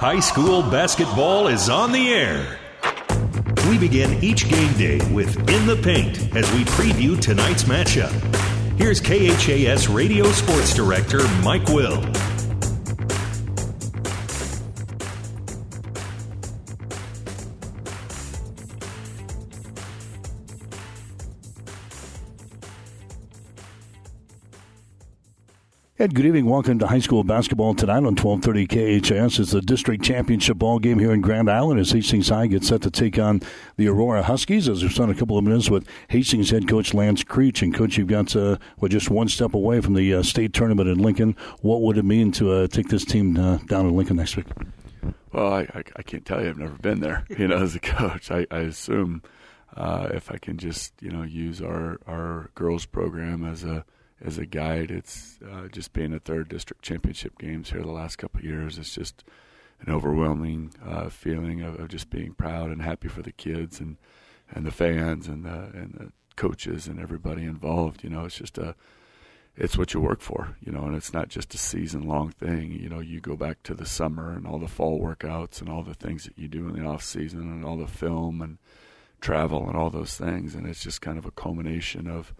High school basketball is on the air. We begin each game day with In the Paint as we preview tonight's matchup. Here's KHAS Radio Sports Director Mike Will. And good evening. Welcome to high school basketball tonight on 1230 KHAS. It's the district championship ball game here in Grand Island as Hastings High gets set to take on the Aurora Huskies. As we've spent a couple of minutes with Hastings head coach Lance Creech. And coach, you've got uh, well, just one step away from the uh, state tournament in Lincoln. What would it mean to uh, take this team uh, down to Lincoln next week? Well, I, I, I, can't tell you. I've never been there. You know, as a coach, I, I assume uh, if I can just you know use our our girls program as a as a guide. It's uh, just being at third district championship games here the last couple years. It's just an overwhelming uh, feeling of, of, just being proud and happy for the kids and and the fans and the and the coaches and everybody involved. You know, it's just a it's what you work for, you know, and it's not just a season long thing. You know, you go back to the summer and all the fall workouts and all the things that you do in the off season and all the film and travel and all those things, and it's just kind of a culmination of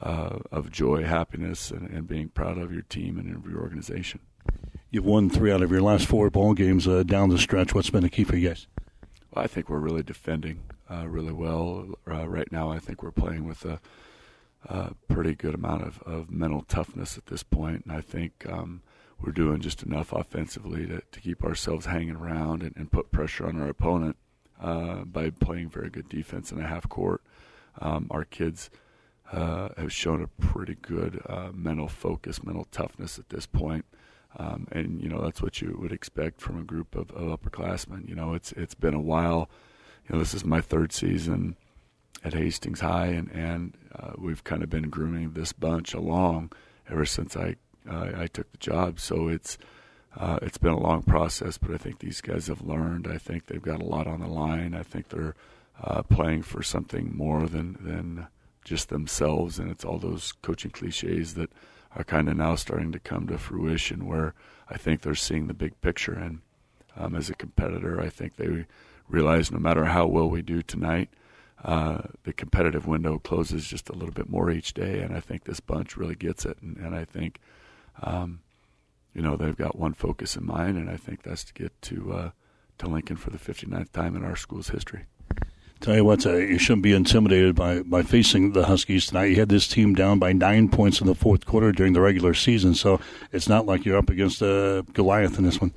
uh, of joy, happiness, and, and, being proud of your team and of your organization. You've won three out of your last four ball games uh, down the stretch. What's been the key for you guys? Well, I think we're really defending uh, really well uh, right now. I think we're playing with a, a pretty good amount of, of, mental toughness at this point, and I think um, we're doing just enough offensively to, to keep ourselves hanging around and, and put pressure on our opponent uh, by playing very good defense in a half court. Um, our kids uh, have shown a pretty good uh, mental focus, mental toughness at this point. Um, and you know that's what you would expect from a group of, of, upperclassmen. You know, it's it's been a while. You know, this is my third season at Hastings High, and and uh, we've kind of been grooming this bunch along ever since I I took the job. So it's uh, it's been a long process, but I think these guys have learned. I think they've got a lot on the line. I think they're uh, playing for something more than than just themselves, and it's all those coaching cliches that are kind of now starting to come to fruition. Where I think they're seeing the big picture, and um, as a competitor, I think they realize no matter how well we do tonight, uh, the competitive window closes just a little bit more each day, and I think this bunch really gets it, and, and I think. Um, you know they've got one focus in mind, and I think that's to get to uh, to Lincoln for the 59th time in our school's history. Tell you what, uh, you shouldn't be intimidated by, by facing the Huskies tonight. You had this team down by nine points in the fourth quarter during the regular season, so it's not like you're up against uh, Goliath in this one.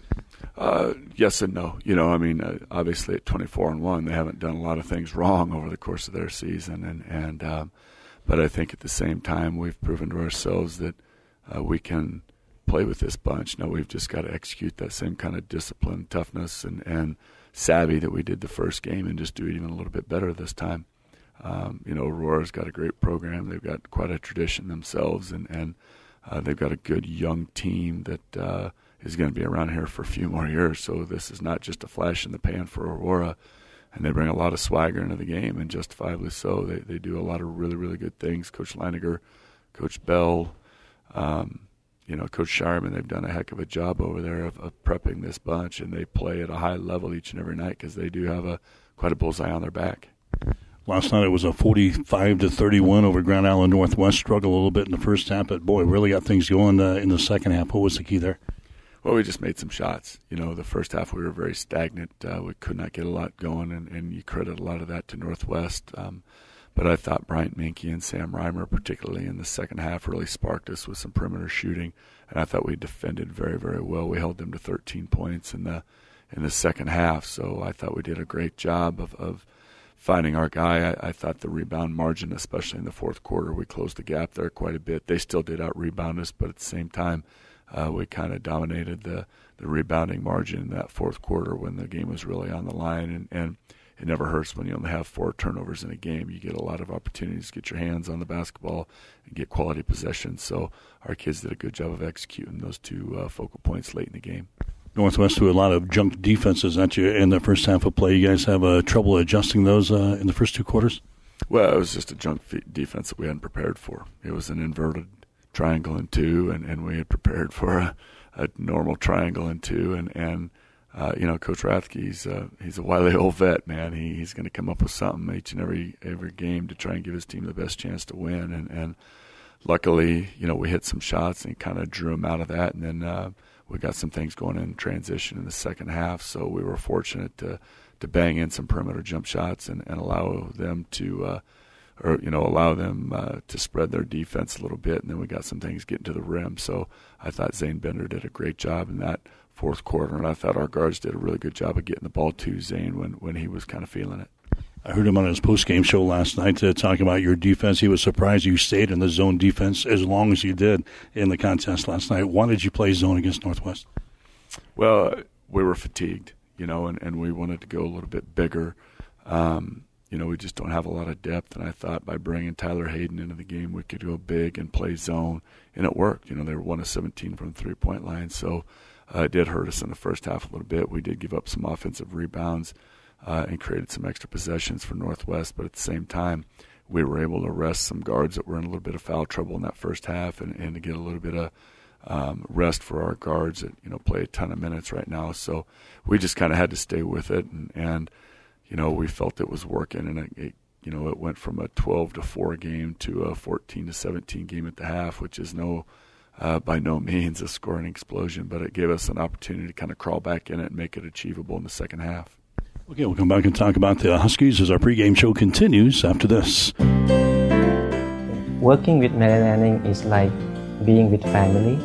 Uh, yes and no. You know, I mean, uh, obviously at 24 and one, they haven't done a lot of things wrong over the course of their season, and and um, but I think at the same time we've proven to ourselves that uh, we can play with this bunch. Now we've just got to execute that same kind of discipline, toughness, and and savvy that we did the first game and just do it even a little bit better this time. Um, you know, Aurora's got a great program. They've got quite a tradition themselves, and and uh, they've got a good young team that uh, is going to be around here for a few more years. So this is not just a flash in the pan for Aurora, and they bring a lot of swagger into the game, and justifiably so. They they do a lot of really really good things. Coach Leininger, Coach Bell. Um, you know, Coach Shireman, they've done a heck of a job over there of, of prepping this bunch, and they play at a high level each and every night because they do have a quite a bullseye on their back. Last night it was a 45 to 31 over Grand Island Northwest. Struggled a little bit in the first half, but boy, really got things going uh, in the second half. What was the key there? Well, we just made some shots. You know, the first half we were very stagnant. Uh, we could not get a lot going, and, and you credit a lot of that to Northwest. Um, but I thought Bryant Minky and Sam Reimer, particularly in the second half, really sparked us with some perimeter shooting, and I thought we defended very, very well. We held them to 13 points in the in the second half, so I thought we did a great job of, of finding our guy. I, I thought the rebound margin, especially in the fourth quarter, we closed the gap there quite a bit. They still did out rebound us, but at the same time, uh, we kind of dominated the the rebounding margin in that fourth quarter when the game was really on the line, and and it never hurts when you only have four turnovers in a game. You get a lot of opportunities to get your hands on the basketball and get quality possession. So our kids did a good job of executing those two uh, focal points late in the game. Northwest do a lot of junk defenses at you in the first half of play. You guys have uh, trouble adjusting those uh, in the first two quarters. Well, it was just a junk defense that we hadn't prepared for. It was an inverted triangle in two, and, and we had prepared for a, a normal triangle in two, and and uh, you know, Coach Rathke, he's uh, he's a wily old vet, man. He, he's going to come up with something each and every every game to try and give his team the best chance to win. And, and luckily, you know, we hit some shots and kind of drew him out of that. And then uh, we got some things going in transition in the second half. So we were fortunate to to bang in some perimeter jump shots and, and allow them to. Uh, or you know allow them uh, to spread their defense a little bit, and then we got some things getting to the rim. So I thought Zane Bender did a great job in that fourth quarter, and I thought our guards did a really good job of getting the ball to Zane when, when he was kind of feeling it. I heard him on his post game show last night uh, talking about your defense. He was surprised you stayed in the zone defense as long as you did in the contest last night. Why did you play zone against Northwest? Well, we were fatigued, you know, and, and we wanted to go a little bit bigger. Um, you know, we just don't have a lot of depth, and I thought by bringing Tyler Hayden into the game, we could go big and play zone, and it worked. You know, they were one of 17 from the three point line, so uh, it did hurt us in the first half a little bit. We did give up some offensive rebounds uh, and created some extra possessions for Northwest, but at the same time, we were able to rest some guards that were in a little bit of foul trouble in that first half, and, and to get a little bit of um, rest for our guards that you know play a ton of minutes right now. So we just kind of had to stay with it, and, and you know we felt it was working, and it, it you know it went from a 12 to 4 game to a 14 to 17 game at the half, which is no uh, by no means a scoring explosion, but it gave us an opportunity to kind of crawl back in it and make it achievable in the second half. Okay, we'll come back and talk about the Huskies as our pregame show continues after this. Working with Mary Lanning is like being with family.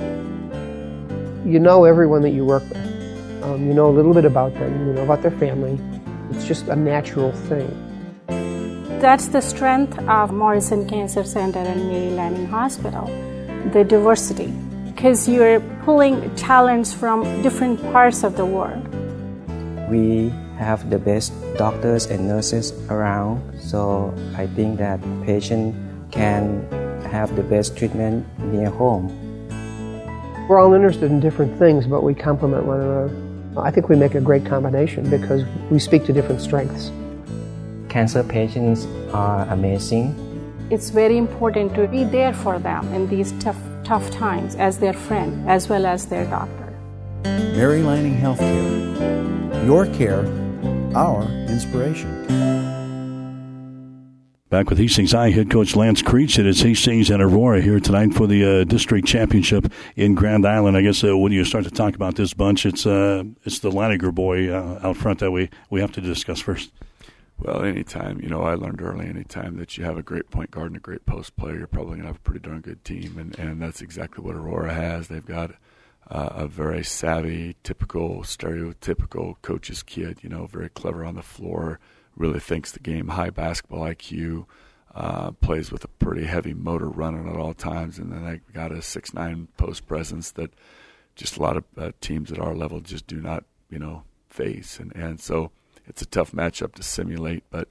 You know everyone that you work with. Um, you know a little bit about them. You know about their family. It's just a natural thing. That's the strength of Morrison Cancer Center and Mary Lanning Hospital the diversity because you're pulling talents from different parts of the world. We have the best doctors and nurses around, so I think that patient can have the best treatment near home. We're all interested in different things, but we complement one another. I think we make a great combination because we speak to different strengths. Cancer patients are amazing it's very important to be there for them in these tough, tough times as their friend as well as their doctor. Mary Lanning Healthcare. Your care, our inspiration. Back with Hastings High head coach Lance Creech. It is Hastings and Aurora here tonight for the uh, district championship in Grand Island. I guess uh, when you start to talk about this bunch, it's uh, it's the Leininger boy uh, out front that we, we have to discuss first. Well, anytime, you know, I learned early, anytime that you have a great point guard and a great post player, you're probably going to have a pretty darn good team. And, and that's exactly what Aurora has. They've got uh, a very savvy, typical, stereotypical coach's kid, you know, very clever on the floor, really thinks the game, high basketball IQ, uh, plays with a pretty heavy motor running at all times. And then they got a six nine post presence that just a lot of uh, teams at our level just do not, you know, face. And, and so it's a tough matchup to simulate, but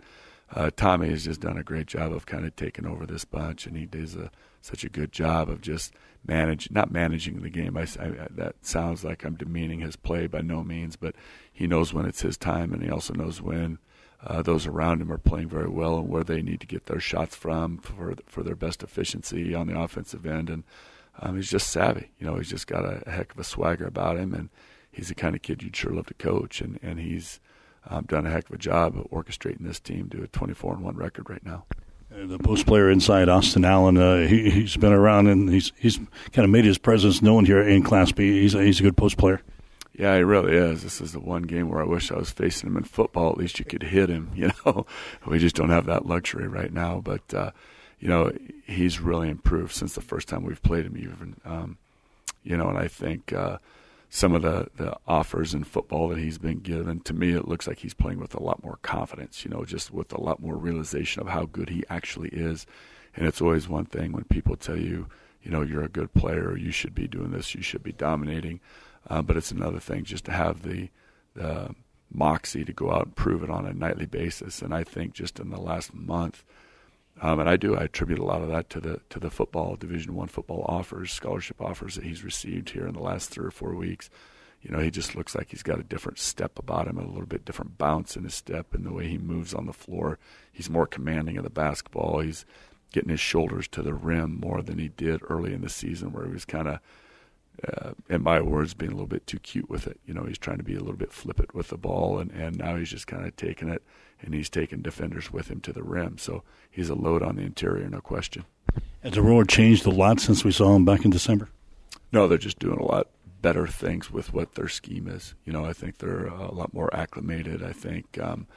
uh, Tommy has just done a great job of kind of taking over this bunch, and he does a, such a good job of just managing, not managing the game. I, I, that sounds like I'm demeaning his play by no means, but he knows when it's his time, and he also knows when uh, those around him are playing very well and where they need to get their shots from for for their best efficiency on the offensive end. And um, he's just savvy. You know, he's just got a, a heck of a swagger about him, and he's the kind of kid you'd sure love to coach. And and he's um, done a heck of a job orchestrating this team to a 24 and one record right now. The post player inside Austin Allen, uh, he, has been around and he's he's kind of made his presence known here in Class B. He's a, he's a good post player. Yeah, he really is. This is the one game where I wish I was facing him in football. At least you could hit him. You know, we just don't have that luxury right now. But uh, you know, he's really improved since the first time we've played him. Even um, you know, and I think. Uh, some of the, the offers in football that he's been given, to me, it looks like he's playing with a lot more confidence, you know, just with a lot more realization of how good he actually is. And it's always one thing when people tell you, you know, you're a good player, you should be doing this, you should be dominating. Uh, but it's another thing just to have the, the moxie to go out and prove it on a nightly basis. And I think just in the last month, um, and I do. I attribute a lot of that to the to the football Division One football offers, scholarship offers that he's received here in the last three or four weeks. You know, he just looks like he's got a different step about him, a little bit different bounce in his step and the way he moves on the floor. He's more commanding of the basketball. He's getting his shoulders to the rim more than he did early in the season, where he was kind of uh, in my words, being a little bit too cute with it. You know, he's trying to be a little bit flippant with the ball, and, and now he's just kind of taking it, and he's taking defenders with him to the rim. So he's a load on the interior, no question. Has the Aurora changed a lot since we saw him back in December? No, they're just doing a lot better things with what their scheme is. You know, I think they're a lot more acclimated. I think um,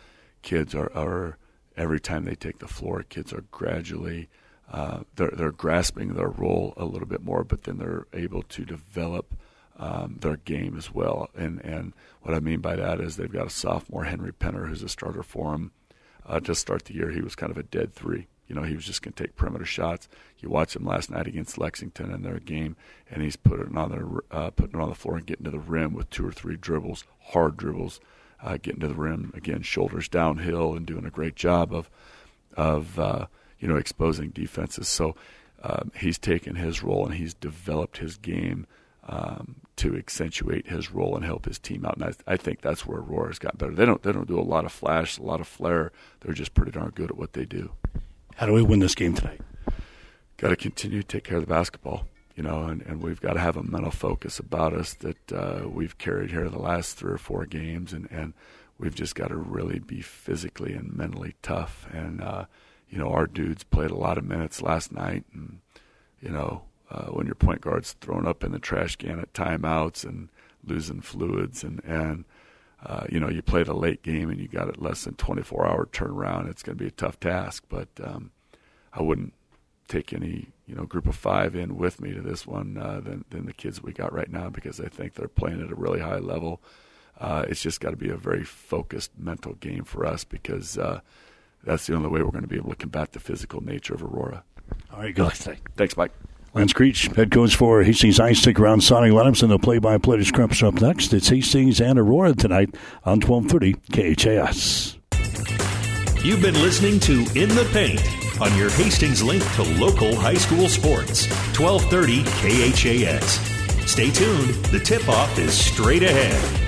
kids are, are every time they take the floor, kids are gradually uh, they're they're grasping their role a little bit more, but then they're able to develop um, their game as well. And and what I mean by that is they've got a sophomore Henry Penner who's a starter for them. Uh, to start the year, he was kind of a dead three. You know, he was just going to take perimeter shots. You watched him last night against Lexington in their game, and he's putting on the uh, putting it on the floor and getting to the rim with two or three dribbles, hard dribbles, uh, getting to the rim again, shoulders downhill, and doing a great job of of uh, you know, exposing defenses. So um, he's taken his role and he's developed his game um, to accentuate his role and help his team out. And I, I, think that's where Aurora's got better. They don't they don't do a lot of flash, a lot of flair. They're just pretty darn good at what they do. How do we win this game tonight? Got to continue to take care of the basketball, you know, and, and we've got to have a mental focus about us that uh, we've carried here the last three or four games, and, and we've just got to really be physically and mentally tough and. Uh, you know, our dudes played a lot of minutes last night, and you know, uh, when your point guard's thrown up in the trash can at timeouts and losing fluids, and and uh, you know, you played a late game and you got it less than 24 hour turnaround. It's going to be a tough task, but um, I wouldn't take any you know group of five in with me to this one uh, than than the kids we got right now because I think they're playing at a really high level. Uh, it's just got to be a very focused mental game for us because uh, that's the only way we're going to be able to combat the physical nature of Aurora. All right, good. Thanks, Mike. Lance Creech, head coach for Hastings High. Stick around. Sonny and the play-by-play description up next. It's Hastings and Aurora tonight on 1230 KHAS. You've been listening to In the Paint on your Hastings link to local high school sports. 1230 KHAS. Stay tuned. The tip-off is straight ahead.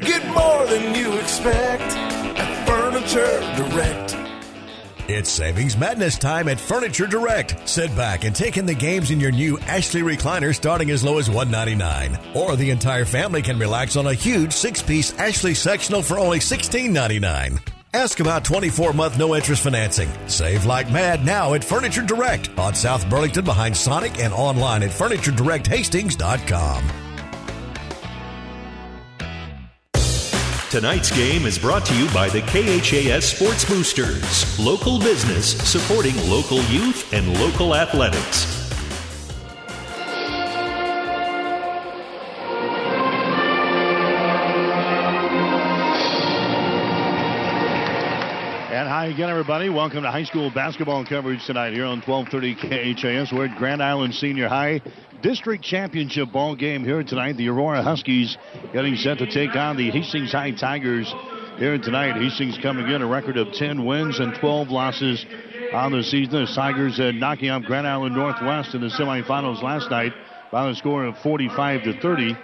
Get more than you expect at Furniture Direct. It's savings madness time at Furniture Direct. Sit back and take in the games in your new Ashley recliner starting as low as 199. Or the entire family can relax on a huge six-piece Ashley sectional for only $16.99. Ask about 24 month no interest financing. Save like mad now at Furniture Direct on South Burlington behind Sonic and online at FurnitureDirectHastings.com. Tonight's game is brought to you by the KHAS Sports Boosters, local business supporting local youth and local athletics. And hi again, everybody. Welcome to high school basketball coverage tonight here on 1230 KHAS. We're at Grand Island Senior High district championship ball game here tonight. The Aurora Huskies getting set to take on the Hastings High Tigers here tonight. Hastings coming in a record of 10 wins and 12 losses on the season. The Tigers uh, knocking off Grand Island Northwest in the semifinals last night by a score of 45 to 30.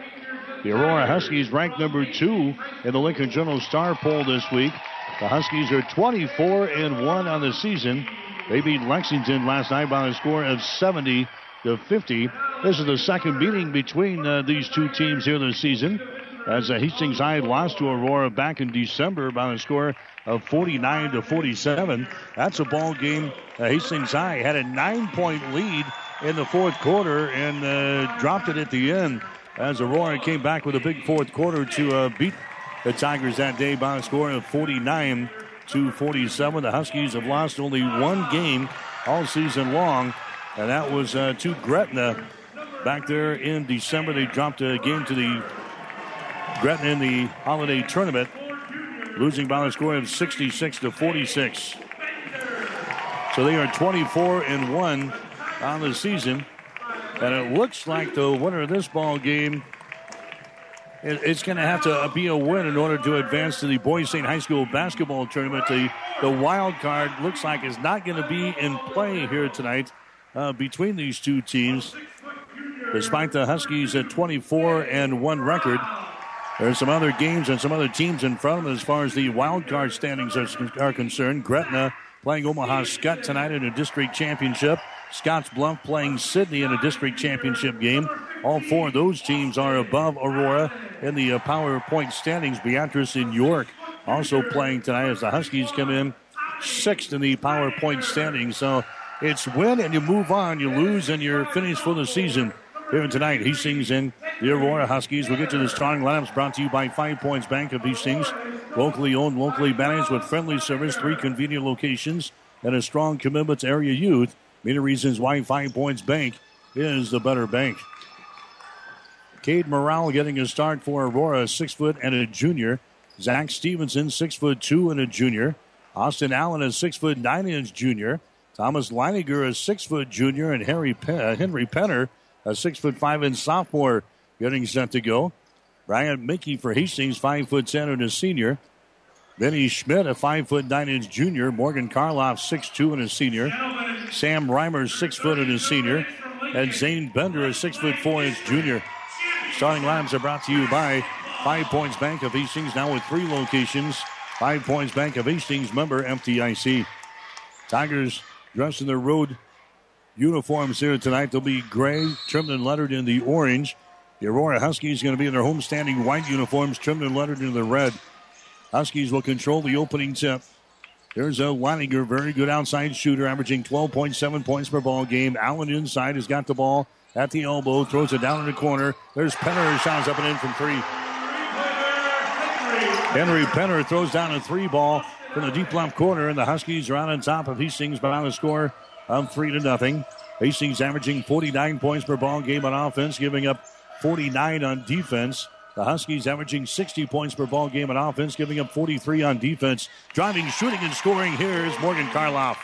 The Aurora Huskies ranked number two in the Lincoln Journal Star poll this week. The Huskies are 24 and 1 on the season. They beat Lexington last night by a score of 70 to 50. This is the second meeting between uh, these two teams here this season. As uh, Hastings High lost to Aurora back in December by a score of 49 to 47. That's a ball game. Uh, Hastings High had a nine-point lead in the fourth quarter and uh, dropped it at the end. As Aurora came back with a big fourth quarter to uh, beat the Tigers that day by a score of 49 to 47. The Huskies have lost only one game all season long, and that was uh, to Gretna back there in December. They dropped a game to the Gretna in the holiday tournament, losing by a score of 66 to 46. So they are 24 and 1 on the season. And it looks like the winner of this ball game it's going to have to be a win in order to advance to the Boys State High School basketball tournament. The, the wild card looks like is not going to be in play here tonight uh, between these two teams. Despite the Huskies at 24 and 1 record, there's some other games and some other teams in front of them as far as the wild card standings are, are concerned. Gretna playing Omaha Skutt tonight in a district championship. Scotts Bluff playing Sidney in a district championship game. All four of those teams are above Aurora in the uh, power point standings. Beatrice in York also playing tonight as the Huskies come in sixth in the power point standings. So it's win and you move on. You lose and you're finished for the season. Here tonight, Hastings and the Aurora Huskies. We'll get to the starting lineups brought to you by Five Points Bank of Hastings. Locally owned, locally managed with friendly service, three convenient locations, and a strong commitment to area youth. Many reasons why Five Points Bank is the better bank. Cade Morale getting a start for Aurora, six foot and a junior. Zach Stevenson, six foot two and a junior. Austin Allen, a six foot nine inch junior. Thomas Leininger, a six foot junior, and Harry Pe- Henry Penner, a six foot five inch sophomore, getting set to go. Brian Mickey for Hastings, five foot ten and a senior. Benny Schmidt, a five foot nine inch junior. Morgan Karloff, six two and a senior. Sam Reimer, six foot and a senior. And Zane Bender, a six foot four inch junior. Starting lines are brought to you by Five Points Bank of Hastings, now with three locations. Five Points Bank of Hastings, member FDIC. Tigers dressed in their road uniforms here tonight. They'll be gray, trimmed and lettered in the orange. The Aurora Huskies going to be in their homestanding white uniforms, trimmed and lettered in the red. Huskies will control the opening tip. There's a Leininger, very good outside shooter, averaging 12.7 points per ball game. Allen inside has got the ball at the elbow, throws it down in the corner. There's Penner, shots up and in from three. Henry Penner throws down a three ball from the deep left corner, and the Huskies are out on top of Hastings by a score of three to nothing. Hastings averaging 49 points per ball game on offense, giving up 49 on defense. The Huskies averaging 60 points per ball game on offense, giving up 43 on defense. Driving, shooting, and scoring here is Morgan Karloff.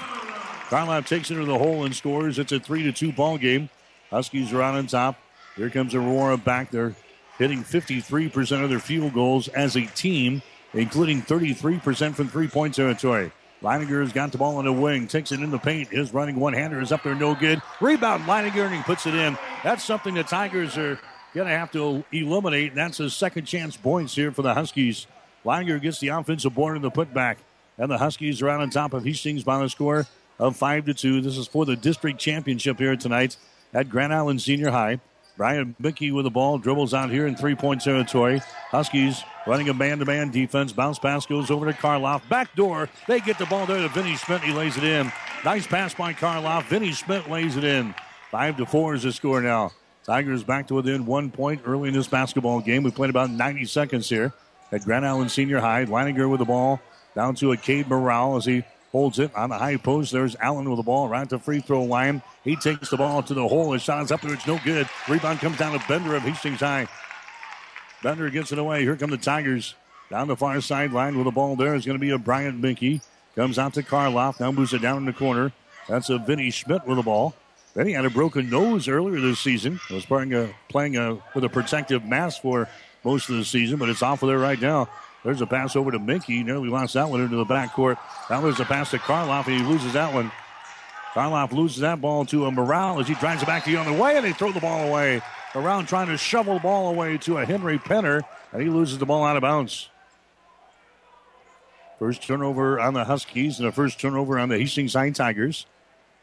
Karloff takes it to the hole and scores. It's a 3 to 2 ball game. Huskies are out on top. Here comes Aurora back. They're hitting 53% of their field goals as a team, including 33% from three point territory. Leininger has got the ball on the wing, takes it in the paint. His running one hander is up there, no good. Rebound, Leininger, and he puts it in. That's something the Tigers are going to have to eliminate. That's a second chance points here for the Huskies. Langer gets the offensive board in the putback. And the Huskies are out on top of Hastings by a score of 5 to 2. This is for the district championship here tonight at Grand Island Senior High. Brian Mickey with the ball, dribbles out here in three point territory. Huskies running a man to man defense. Bounce pass goes over to Karloff. Back door. They get the ball there to Vinny Schmidt. He lays it in. Nice pass by Karloff. Vinny Schmidt lays it in. Five to four is the score now. Tigers back to within one point early in this basketball game. We played about 90 seconds here at Grand Island Senior High. Leininger with the ball down to a Cade Morale as he holds it on the high post. There's Allen with the ball right to free throw line. He takes the ball to the hole. His is up there. It's no good. Rebound comes down to Bender of Hastings High. Bender gets it away. Here come the Tigers. Down the far sideline with the ball there is going to be a Bryant Minkey. Comes out to Karloff. Now moves it down in the corner. That's a Vinny Schmidt with the ball. He had a broken nose earlier this season. Was playing a, playing a, with a protective mask for most of the season, but it's off of there right now. There's a pass over to Minky. Nearly lost that one into the backcourt. Now there's a pass to Karloff, and he loses that one. Karloff loses that ball to a Morale as he drives it back to the other way, and they throw the ball away. Around trying to shovel the ball away to a Henry Penner, and he loses the ball out of bounds. First turnover on the Huskies, and the first turnover on the Hastings High Tigers.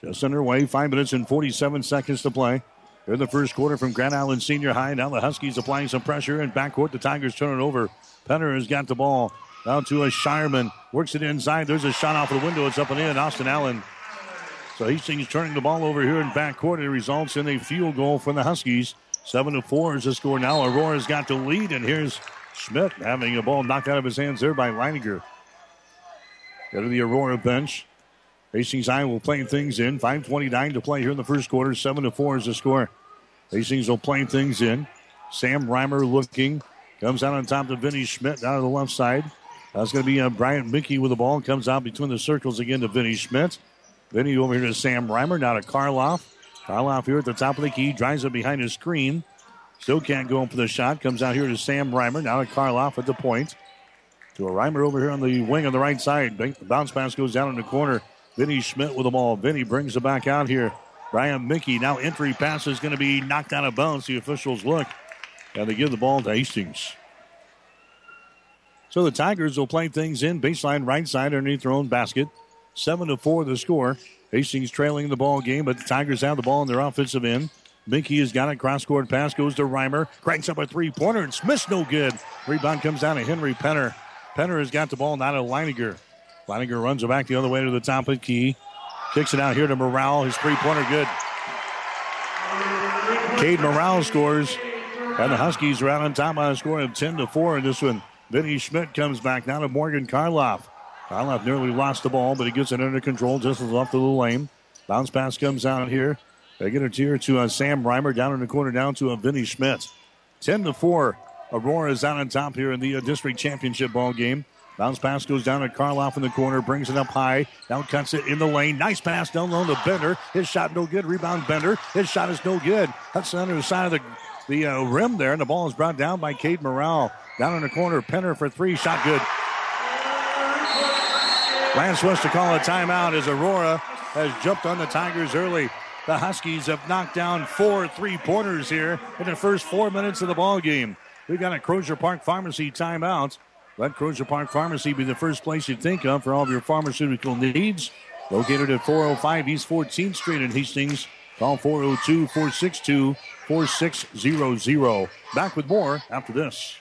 Just underway, five minutes and 47 seconds to play. They're in the first quarter from Grand Island Senior High. Now the Huskies applying some pressure in backcourt. The Tigers turn it over. Penner has got the ball down to a Shireman. Works it inside. There's a shot off the window. It's up and in. Austin Allen. So Hastings turning the ball over here in backcourt. It results in a field goal for the Huskies. Seven to four is the score now. Aurora's got the lead, and here's Schmidt having a ball knocked out of his hands there by Leininger. Go to the Aurora bench. Hastings High will play things in. 5.29 to play here in the first quarter. 7 to 4 is the score. Hastings will play things in. Sam Reimer looking. Comes out on top to Vinny Schmidt down to the left side. That's going to be uh, Bryant Mickey with the ball. Comes out between the circles again to Vinny Schmidt. Vinny over here to Sam Reimer. Now to Karloff. Karloff here at the top of the key, drives it behind his screen. Still can't go in for the shot. Comes out here to Sam Reimer. Now to Karloff at the point. To a Reimer over here on the wing on the right side. Bounce pass goes down in the corner. Vinny Schmidt with the ball. Vinny brings it back out here. Brian Mickey. Now entry pass is going to be knocked out of bounds. The officials look. And they give the ball to Hastings. So the Tigers will play things in baseline right side underneath their own basket. Seven to four the score. Hastings trailing the ball game, but the Tigers have the ball in their offensive end. Mickey has got it. Cross court pass goes to Reimer. Cranks up a three pointer and Smith's no good. Rebound comes down to Henry Penner. Penner has got the ball, not to Leininger. Leininger runs it back the other way to the top of the key. Kicks it out here to Morale. His three pointer good. Cade Morale scores. And the Huskies are out on top by a score of 10 to 4 in this one. Vinny Schmidt comes back now to Morgan Karloff. Karloff nearly lost the ball, but he gets it under control just off the lane. Bounce pass comes out here. They get it here to uh, Sam Reimer down in the corner, down to uh, Vinny Schmidt. 10 to 4. Aurora is out on top here in the uh, district championship ball game. Bounce pass goes down to Karloff in the corner, brings it up high. Now cuts it in the lane. Nice pass down low to Bender. His shot no good. Rebound Bender. His shot is no good. It under the side of the, the uh, rim there, and the ball is brought down by Cade Morale. Down in the corner, Penner for three. Shot good. Lance wants to call a timeout as Aurora has jumped on the Tigers early. The Huskies have knocked down four three-pointers here in the first four minutes of the ball game. We've got a Crozier Park Pharmacy timeout. Let Crozier Park Pharmacy be the first place you think of for all of your pharmaceutical needs. Located at 405 East 14th Street in Hastings. Call 402 462 4600. Back with more after this.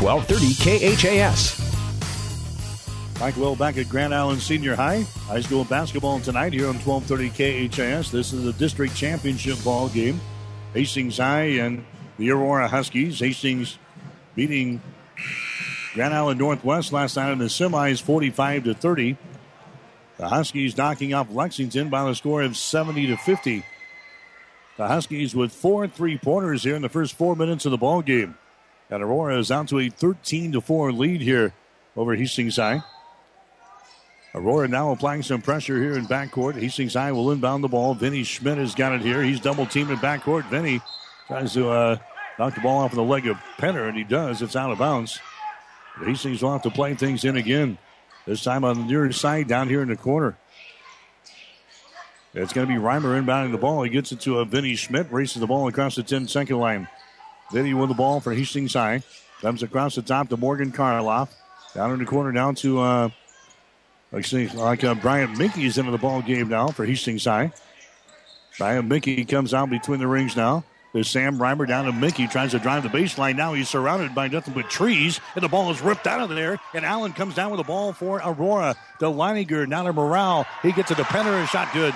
1230 KHAS. Mike Will back at Grand Island Senior High. High school basketball tonight here on 1230 KHAS. This is the district championship ball game. Hastings High and the Aurora Huskies. Hastings beating Grand Island Northwest last night in the semis 45 to 30. The Huskies knocking off Lexington by the score of 70 to 50. The Huskies with four three pointers here in the first four minutes of the ball game. And Aurora is out to a 13 to 4 lead here over Hastings High. Aurora now applying some pressure here in backcourt. Hastings High will inbound the ball. Vinny Schmidt has got it here. He's double teamed in backcourt. Vinny tries to uh, knock the ball off of the leg of Penner, and he does. It's out of bounds. But Hastings will have to play things in again. This time on the near side down here in the corner. It's going to be Reimer inbounding the ball. He gets it to a Vinny Schmidt, races the ball across the 10 second line. Vinny with the ball for Hastings High. Comes across the top to Morgan Karloff. Down in the corner down to uh, like, like uh, Bryant Mickey is into the ball game now for Hastings High. Bryant Mickey comes out between the rings now. There's Sam Reimer down to Mickey, tries to drive the baseline. Now he's surrounded by nothing but trees, and the ball is ripped out of there. And Allen comes down with the ball for Aurora. The Leininger down to Morale. He gets it to Penner, and shot good.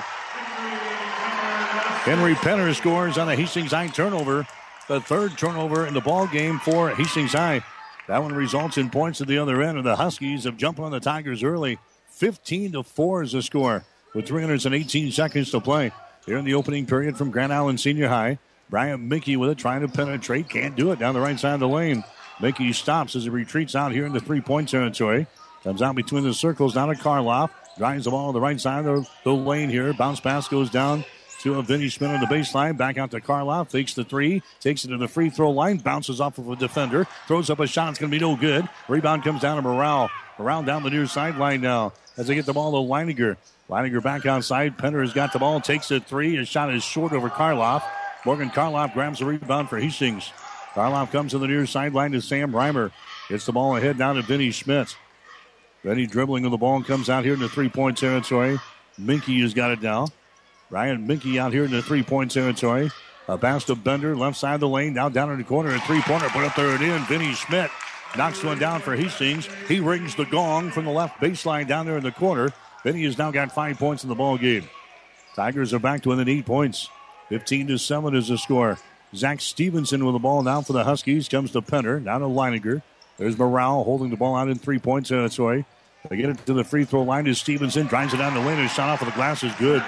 Henry Penner scores on a Hastings High turnover. The third turnover in the ball game for Hastings High. That one results in points at the other end, and the Huskies have jumped on the Tigers early. 15 to 4 is the score with 318 seconds to play. Here in the opening period from Grand Island Senior High. Brian Mickey with it, trying to penetrate. Can't do it down the right side of the lane. Mickey stops as he retreats out here in the three point territory. Comes out between the circles down to Karloff. Drives the ball on the right side of the lane here. Bounce pass goes down to a Vinny Schmidt on the baseline. Back out to Karloff. Fakes the three. Takes it to the free throw line. Bounces off of a defender. Throws up a shot. It's going to be no good. Rebound comes down to Morale. Morale down the near sideline now as they get the ball to Leininger. Leininger back outside. Penner has got the ball. Takes the three. His shot is short over Karloff. Morgan Karloff grabs the rebound for Hastings. Karloff comes to the near sideline to Sam Reimer. Gets the ball ahead down to Vinny Schmidt. Vinny dribbling of the ball comes out here in the three point territory. Minky has got it now. Ryan Minky out here in the three point territory. A pass to Bender, left side of the lane, now down in the corner, a three pointer, put up there and in. Vinny Schmidt knocks one down for Hastings. He rings the gong from the left baseline down there in the corner. Vinny has now got five points in the ball game. Tigers are back to within eight points. 15 to 7 is the score. Zach Stevenson with the ball now for the Huskies. Comes to Penner. Now to Leininger. There's Morale holding the ball out in three points territory. They get it to the free throw line to Stevenson. Drives it down the lane. His shot off of the glass is good.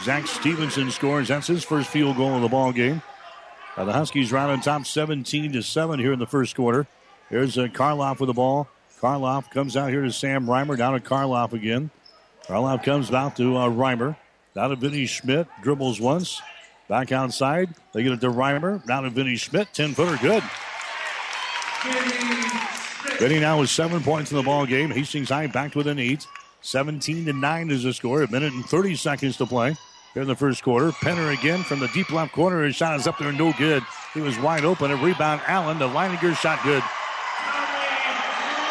Zach Stevenson scores. That's his first field goal of the ball game. The Huskies round on top 17 to 7 here in the first quarter. There's uh, Karloff with the ball. Karloff comes out here to Sam Reimer. Down to Karloff again. Karloff comes out to uh, Reimer. Down to Vinny Schmidt. Dribbles once. Back outside. They get it to Reimer. Down to Vinny Schmidt. 10 footer. Good. Vinny now with seven points in the ball game. Hastings High back within eight. 17 to 9 is the score. A minute and 30 seconds to play here in the first quarter. Penner again from the deep left corner. His shot is up there, no good. He was wide open. A rebound, Allen. The Leininger shot good.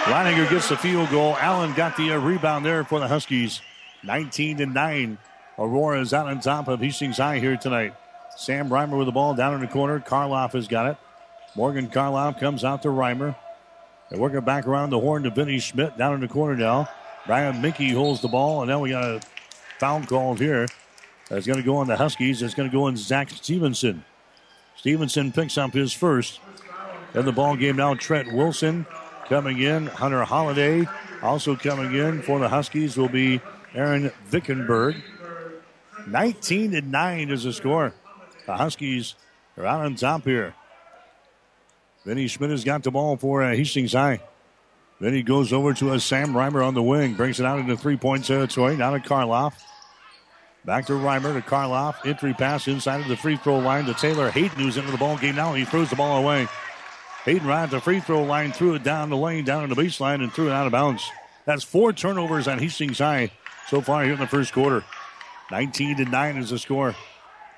Leininger gets the field goal. Allen got the uh, rebound there for the Huskies. 19 to 9. Aurora is out on top of Hastings High here tonight. Sam Reimer with the ball down in the corner. Karloff has got it. Morgan Karloff comes out to Reimer. They're working back around the horn to Vinny Schmidt down in the corner now. Brian Mickey holds the ball, and now we got a foul called here. That's going to go on the Huskies. It's going to go on Zach Stevenson. Stevenson picks up his first. In the ball game now, Trent Wilson coming in. Hunter Holiday also coming in for the Huskies will be Aaron Vickenberg. 19 to 9 is the score. The Huskies are out on top here. Vinny Schmidt has got the ball for uh, Hastings High. Then he goes over to a Sam Reimer on the wing, brings it out into three point territory. Now to Karloff. Back to Reimer to Karloff. Entry pass inside of the free throw line to Taylor Hayden, who's into the ball game now. He throws the ball away. Hayden right at the free throw line, threw it down the lane, down in the baseline, and threw it out of bounds. That's four turnovers on Hastings High so far here in the first quarter. 19 to 9 is the score.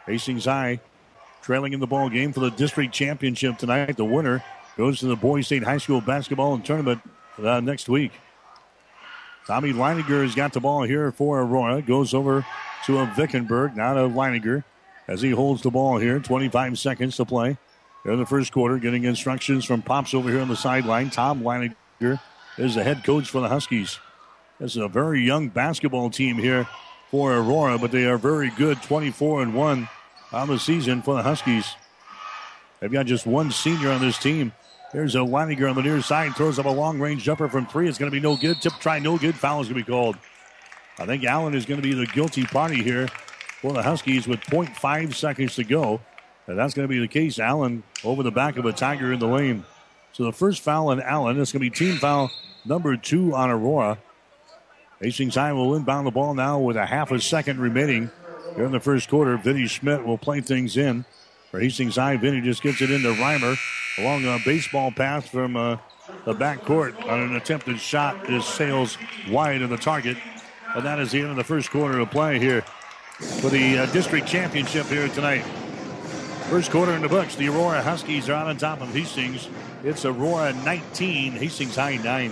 Hastings High trailing in the ball game for the district championship tonight. The winner goes to the Boys State High School basketball tournament uh, next week. Tommy Leininger has got the ball here for Aurora. Goes over to a Vickenberg, now to Leininger as he holds the ball here. 25 seconds to play. In the first quarter, getting instructions from Pops over here on the sideline. Tom Leininger is the head coach for the Huskies. This is a very young basketball team here for Aurora, but they are very good 24 and 1 on the season for the Huskies. They've got just one senior on this team. There's a Leininger on the near side, throws up a long range jumper from three. It's going to be no good. Tip try, no good. Foul is going to be called. I think Allen is going to be the guilty party here for the Huskies with 0.5 seconds to go. And that's going to be the case. Allen over the back of a Tiger in the lane. So the first foul on Allen. It's going to be team foul number two on Aurora. Hastings High will inbound the ball now with a half a second remaining here in the first quarter. Vinny Schmidt will play things in for Hastings High. Vinny just gets it into Reimer along a baseball pass from uh, the back court on an attempted shot. This sails wide of the target. And that is the end of the first quarter of play here for the uh, district championship here tonight. First quarter in the books. The Aurora Huskies are out on top of Hastings. It's Aurora 19, Hastings High 9.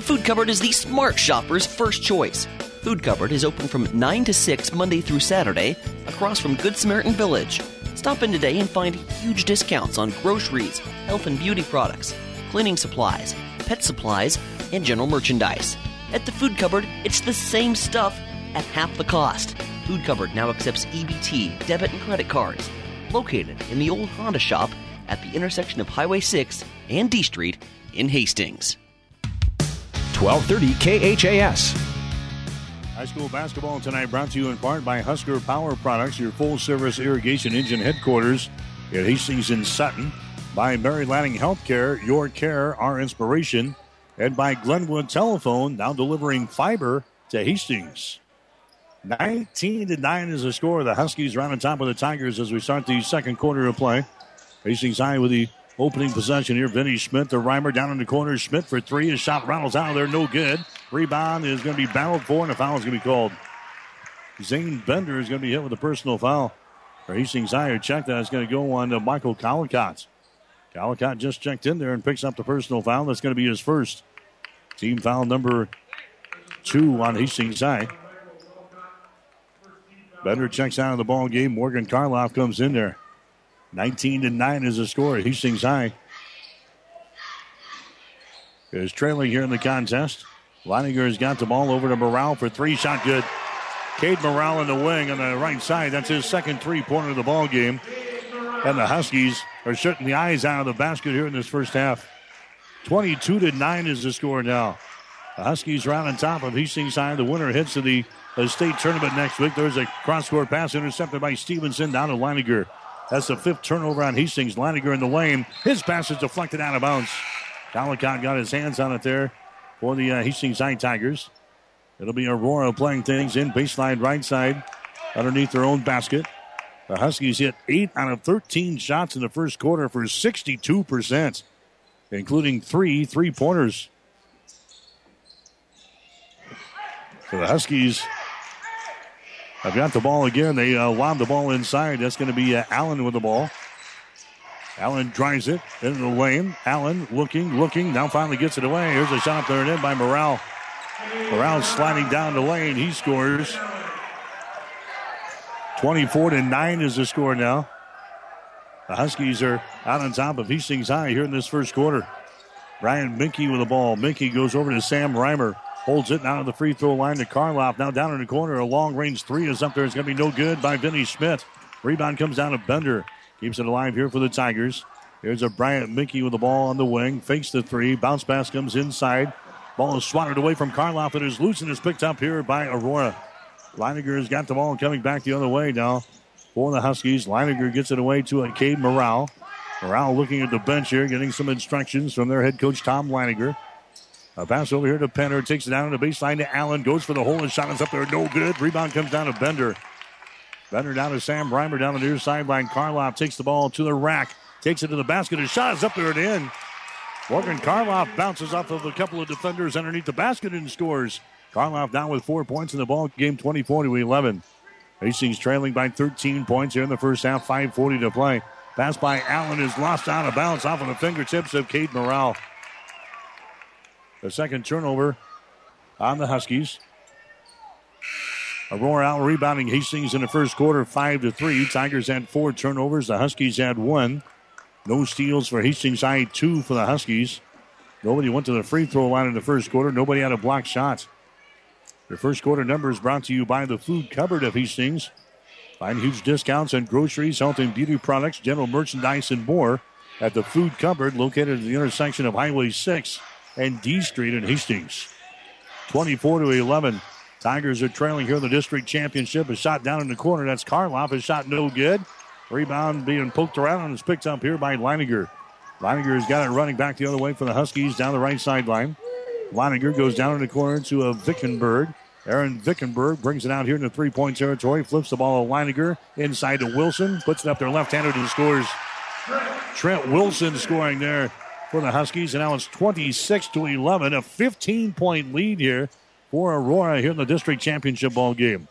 The Food Cupboard is the smart shopper's first choice. Food Cupboard is open from 9 to 6 Monday through Saturday across from Good Samaritan Village. Stop in today and find huge discounts on groceries, health and beauty products, cleaning supplies, pet supplies, and general merchandise. At the Food Cupboard, it's the same stuff at half the cost. Food Cupboard now accepts EBT, debit, and credit cards. Located in the old Honda shop at the intersection of Highway 6 and D Street in Hastings. 1230 KHAS. High school basketball tonight brought to you in part by Husker Power Products, your full service irrigation engine headquarters at Hastings and Sutton. By Mary Lanning Healthcare, your care, our inspiration. And by Glenwood Telephone, now delivering fiber to Hastings. 19 to 9 is the score. The Huskies right on top of the Tigers as we start the second quarter of play. Hastings High with the opening possession here. Vinny Schmidt, the Reimer down in the corner. Schmidt for three. His shot rattles out of there. No good. Rebound is going to be battled for, and a foul is going to be called. Zane Bender is going to be hit with a personal foul. For Hastings High, check that. It's going to go on to Michael Collicott. Collicott just checked in there and picks up the personal foul. That's going to be his first. Team foul number two on Hastings High. Bender checks out of the ball game. Morgan Karloff comes in there. 19 to 9 is the score. Hastings High is trailing here in the contest. Leininger has got the ball over to Morrell for three shot good. Cade Morrell in the wing on the right side. That's his second three pointer of the ball game. And the Huskies are shutting the eyes out of the basket here in this first half. 22 to 9 is the score now. The Huskies are out on top of Hastings High. The winner heads to the, the state tournament next week. There's a cross court pass intercepted by Stevenson down to Leininger. That's the fifth turnover on Hastings. Leininger in the lane. His pass is deflected out of bounds. Collicott got his hands on it there for the uh, Hastings High Tigers. It'll be Aurora playing things in baseline right side underneath their own basket. The Huskies hit 8 out of 13 shots in the first quarter for 62%, including three three pointers. So the Huskies have got the ball again. They uh, lob the ball inside. That's going to be uh, Allen with the ball. Allen drives it into the lane. Allen looking, looking, now finally gets it away. Here's a shot up there and in by Morrell. Morrell sliding down the lane. He scores. 24 to 9 is the score now. The Huskies are out on top of Hastings High here in this first quarter. Brian Minky with the ball. Minky goes over to Sam Reimer. Holds it now to the free throw line to Karloff. Now down in the corner. A long range three is up there. It's going to be no good by Vinny Schmidt. Rebound comes down to Bender. Keeps it alive here for the Tigers. Here's a Bryant Minky with the ball on the wing. Fakes the three. Bounce pass comes inside. Ball is swatted away from Karloff. It is loose and is picked up here by Aurora. Leininger has got the ball coming back the other way now for the Huskies. Leininger gets it away to a Cade Morrell. Morrell looking at the bench here, getting some instructions from their head coach, Tom Leininger. A pass over here to Penner. Takes it down to the baseline to Allen. Goes for the hole and shot is up there. No good. Rebound comes down to Bender. Bender down to Sam Reimer down the near sideline. Karloff takes the ball to the rack. Takes it to the basket. His shot is up there and in. Morgan Karloff bounces off of a couple of defenders underneath the basket and scores. Karloff down with four points in the ball game, 24 to 11. Hastings trailing by 13 points here in the first half, 5.40 to play. Pass by Allen is lost out of bounds off of the fingertips of Cade Morrell. The second turnover on the Huskies. Aurora out rebounding Hastings in the first quarter, five to three. Tigers had four turnovers. The Huskies had one. No steals for Hastings I two for the Huskies. Nobody went to the free throw line in the first quarter. Nobody had a block shot. Your first quarter numbers brought to you by the Food Cupboard of Hastings. Find huge discounts on groceries, health and beauty products, general merchandise, and more at the Food Cupboard located at the intersection of Highway 6 and D Street in Hastings. 24 to 11. Tigers are trailing here in the district championship. A shot down in the corner. That's Karloff. A shot no good. Rebound being poked around and is picked up here by Leininger. Leininger has got it running back the other way for the Huskies down the right sideline. Leininger goes down in the corner to a Vickenberg. Aaron Vickenberg brings it out here in the three point territory. Flips the ball to Leininger inside to Wilson. Puts it up there left handed and scores. Trent Wilson scoring there for the Huskies. And now it's 26 to 11. A 15 point lead here for Aurora here in the district championship ball game.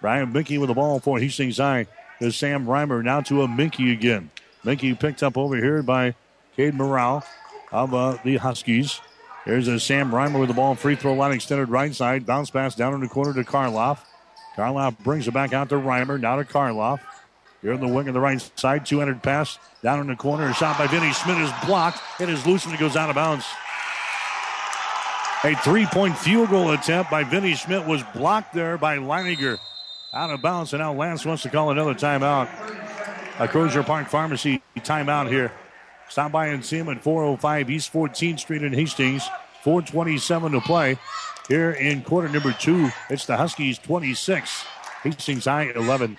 Brian Minky with the ball for Hastings High. There's Sam Reimer now to a Minky again. Minky picked up over here by Cade Morale of uh, the Huskies. There's a Sam Reimer with the ball, free throw line extended right side. Bounce pass down in the corner to Karloff. Karloff brings it back out to Reimer, now to Karloff. Here in the wing on the right side, 200 pass down in the corner. A shot by Vinny Schmidt is blocked. It is loose and it goes out of bounds. A three point field goal attempt by Vinny Schmidt was blocked there by Leininger. Out of bounds, and now Lance wants to call another timeout. A Crozier Park Pharmacy timeout here. Stop by and see him at 405 East 14th Street in Hastings. 427 to play here in quarter number two. It's the Huskies 26, Hastings High 11.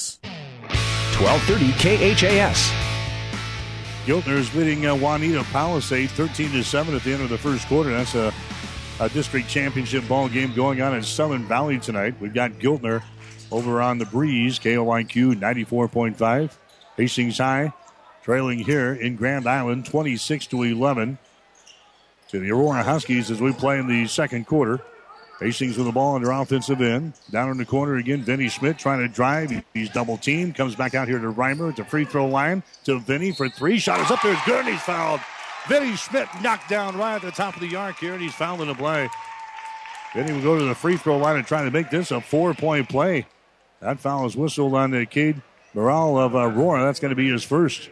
1230 KHAS. Giltner is leading uh, Wauneta Palisade 13 to 7 at the end of the first quarter. That's a, a district championship ball game going on in Southern Valley tonight. We've got Giltner over on the breeze, KOIQ 94.5. Hastings High trailing here in Grand Island 26 to 11 to the Aurora Huskies as we play in the second quarter. Hastings with the ball on their offensive end. Down in the corner again, Vinny Schmidt trying to drive. He's double teamed. Comes back out here to Reimer at the free throw line to Vinny for three. Shot is up there. Good he's fouled. Vinny Schmidt knocked down right at the top of the arc here and he's fouled in the play. Vinny will go to the free throw line and try to make this a four point play. That foul is whistled on the Cade Morrell of Aurora. That's going to be his first.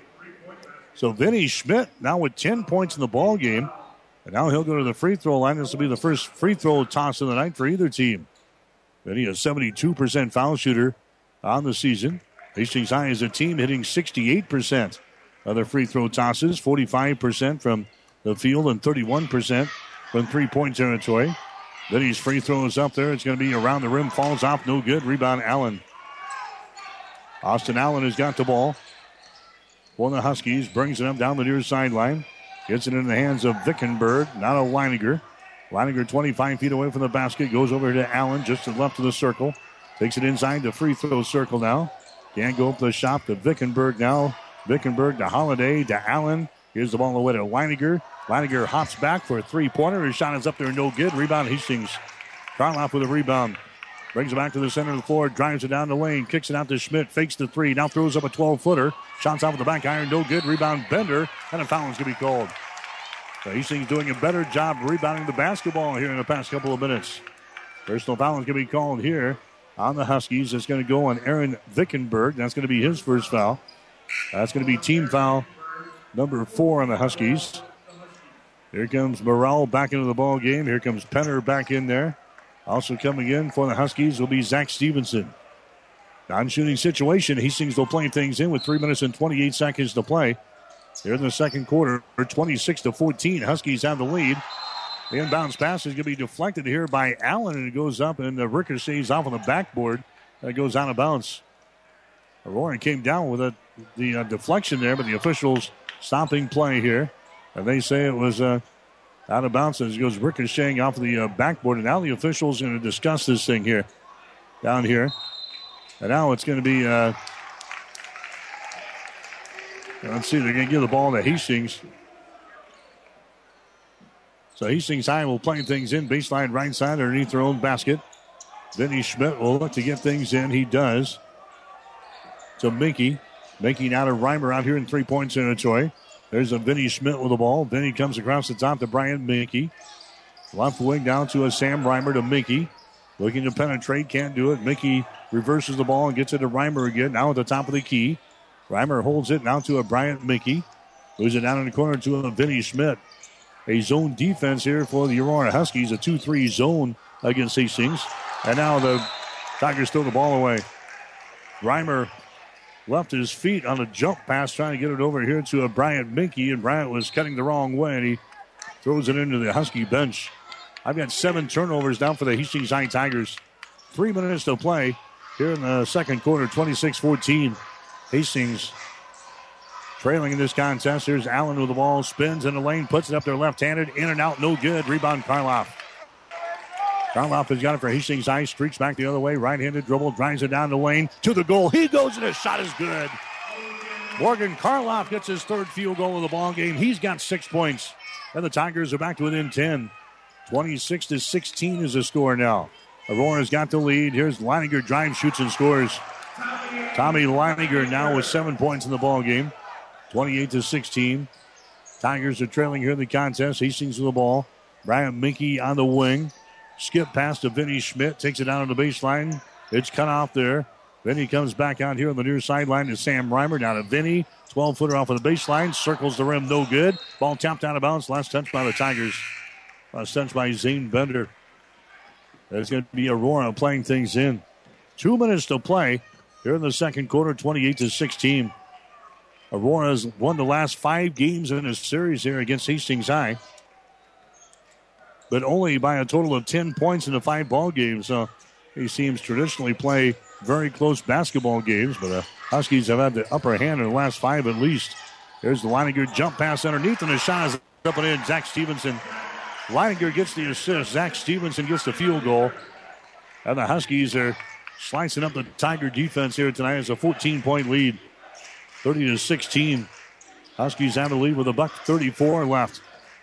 So Vinny Schmidt now with 10 points in the ball game. And now he'll go to the free throw line. This will be the first free throw toss of the night for either team. Vinny, a 72% foul shooter on the season. Hastings High is a team hitting 68% of their free throw tosses, 45% from the field, and 31% from three point territory. Vinny's free throw is up there. It's going to be around the rim, falls off, no good. Rebound, Allen. Austin Allen has got the ball for the Huskies, brings it up down the near sideline. Gets it in the hands of Vickenberg, not a Leininger. Leininger 25 feet away from the basket, goes over to Allen, just to the left of the circle. Takes it inside the free throw circle now. Can't go up the shop to Vickenberg now. Vickenberg to Holiday to Allen. Here's the ball away to Leininger. Leininger hops back for a three pointer. His shot is up there, no good. Rebound Hastings. Karloff with a rebound. Brings it back to the center of the floor, drives it down the lane, kicks it out to Schmidt, fakes the three, now throws up a 12 footer. Shots off of the back iron, no good. Rebound Bender, and a foul is going to be called. So Hastings doing a better job rebounding the basketball here in the past couple of minutes. Personal foul is going to be called here on the Huskies. It's going to go on Aaron Vickenberg. That's going to be his first foul. That's going to be team foul number four on the Huskies. Here comes Morrell back into the ball game. Here comes Penner back in there. Also coming in for the Huskies will be Zach Stevenson. Non-shooting situation. Hastings will play things in with three minutes and 28 seconds to play. Here in the second quarter, 26 to 14. Huskies have the lead. The inbounds pass is going to be deflected here by Allen, and it goes up and the ricochets off on the backboard. That goes out of bounds. Aurora came down with a, the uh, deflection there, but the officials stopping play here. And they say it was uh, out of bounds as it goes ricocheting off the uh, backboard. And now the officials are going to discuss this thing here, down here. And now it's going to be, uh, let's see, they're going to give the ball to Hastings. So Hastings High will play things in baseline right side underneath their own basket. Vinny Schmidt will look to get things in. He does. To Minky. Minky now to Reimer out here in three point territory. There's a Vinny Schmidt with the ball. Vinny comes across the top to Brian Minky. Left wing down to a Sam Reimer to Minky. Looking to penetrate, can't do it. Minky reverses the ball and gets it to Reimer again. Now at the top of the key. Reimer holds it now to a Bryant Minky. Moves it down in the corner to a Vinny Schmidt. A zone defense here for the Aurora Huskies. A 2 3 zone against Hastings. And now the Tigers throw the ball away. Reimer left his feet on a jump pass, trying to get it over here to a Bryant Minky, and Bryant was cutting the wrong way, and he throws it into the Husky bench. I've got seven turnovers down for the Hastings High Tigers. Three minutes to play here in the second quarter, 26 14. Hastings trailing in this contest. Here's Allen with the ball, spins in the lane, puts it up there left handed, in and out, no good. Rebound, Karloff. Karloff has got it for Hastings High, streaks back the other way, right handed dribble, drives it down the lane to the goal. He goes and his shot is good. Morgan Karloff gets his third field goal of the ball game. He's got six points. And the Tigers are back to within 10. 26 to 16 is the score now. Aurora's got the lead. Here's Leininger drives, shoots, and scores. Tommy Leininger now with seven points in the ball game. 28 to 16. Tigers are trailing here in the contest. Hastings with the ball. Brian Minky on the wing. Skip pass to Vinny Schmidt. Takes it down to the baseline. It's cut off there. Vinny comes back out here on the near sideline to Sam Reimer. Down to Vinny. 12 footer off of the baseline. Circles the rim. No good. Ball tapped out of bounds. Last touch by the Tigers. Last touch by Zane Bender. There's going to be Aurora playing things in. Two minutes to play here in the second quarter, 28 to 16. Aurora's won the last five games in this series here against Hastings High, but only by a total of 10 points in the five ball games. So these teams traditionally play very close basketball games, but the Huskies have had the upper hand in the last five at least. There's the Leininger jump pass underneath, and the shot is up and in. Zach Stevenson. Leininger gets the assist. Zach Stevenson gets the field goal. And the Huskies are slicing up the Tiger defense here tonight. It's a 14 point lead. 30 to 16. Huskies have the lead with a buck 34 left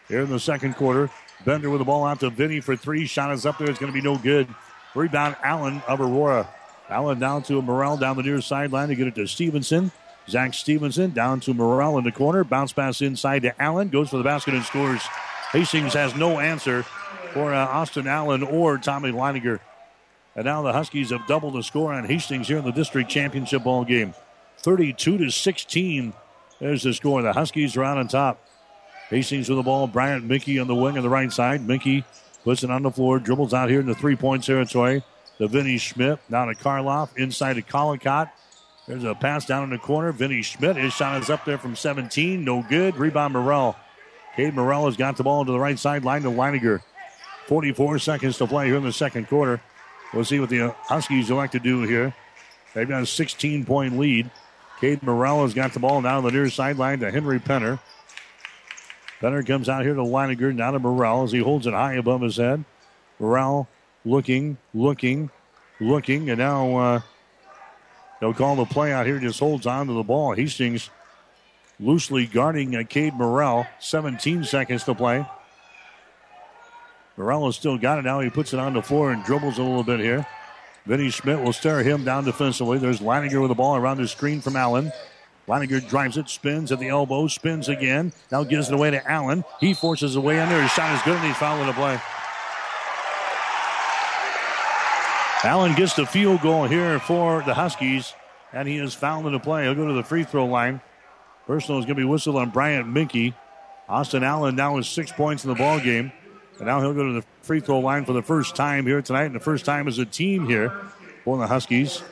here in the second quarter. Bender with the ball out to Vinny for three. Shot is up there. It's going to be no good. Rebound Allen of Aurora. Allen down to Morrell down the near sideline to get it to Stevenson. Zach Stevenson down to Morrell in the corner. Bounce pass inside to Allen. Goes for the basket and scores. Hastings has no answer for uh, Austin Allen or Tommy Leininger. And now the Huskies have doubled the score on Hastings here in the district championship ball game. 32 to 16. There's the score. The Huskies are out on top. Hastings with the ball. Bryant Minky on the wing on the right side. Minky puts it on the floor, dribbles out here in the three point territory. To Vinny Schmidt. Down to Karloff. Inside to Collicott. There's a pass down in the corner. Vinny Schmidt. His shot is up there from 17. No good. Rebound Morrell. Cade Morrell has got the ball to the right sideline to Leininger. 44 seconds to play here in the second quarter. We'll see what the Huskies elect to do here. They've got a 16 point lead. Cade Morrell has got the ball down the near sideline to Henry Penner. Penner comes out here to Leininger, down to Morrell as he holds it high above his head. Morrell looking, looking, looking, and now uh, they'll call the play out here. Just holds on to the ball. Hastings loosely guarding uh, Cade Morrell. 17 seconds to play. Morrell has still got it now. He puts it on the floor and dribbles a little bit here. Vinny Schmidt will stare him down defensively. There's Leininger with the ball around the screen from Allen. Leininger drives it, spins at the elbow, spins again. Now gives it away to Allen. He forces away under. His shot is good, and he's fouling the play. Allen gets the field goal here for the Huskies, and he is fouled in the play. He'll go to the free throw line. Personal is going to be whistled on Bryant Minky. Austin Allen now has six points in the ball game. And now he'll go to the free throw line for the first time here tonight, and the first time as a team here for the Huskies.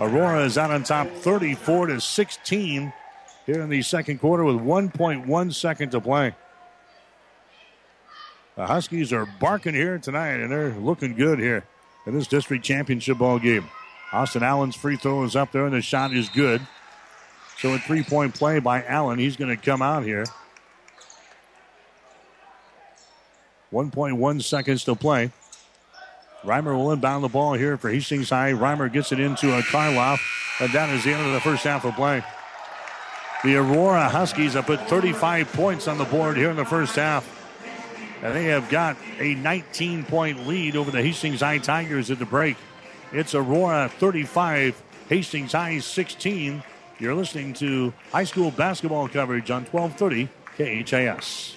Aurora is out on top 34 to 16 here in the second quarter with 1.1 second to play. The Huskies are barking here tonight, and they're looking good here in this district championship ball game. Austin Allen's free throw is up there, and the shot is good. So a three point play by Allen. He's going to come out here. 1.1 seconds to play. Reimer will inbound the ball here for Hastings High. Reimer gets it into a Karloff, and that is the end of the first half of play. The Aurora Huskies have put 35 points on the board here in the first half. And they have got a 19 point lead over the Hastings High Tigers at the break. It's Aurora 35, Hastings High 16. You're listening to high school basketball coverage on 1230 KHAS.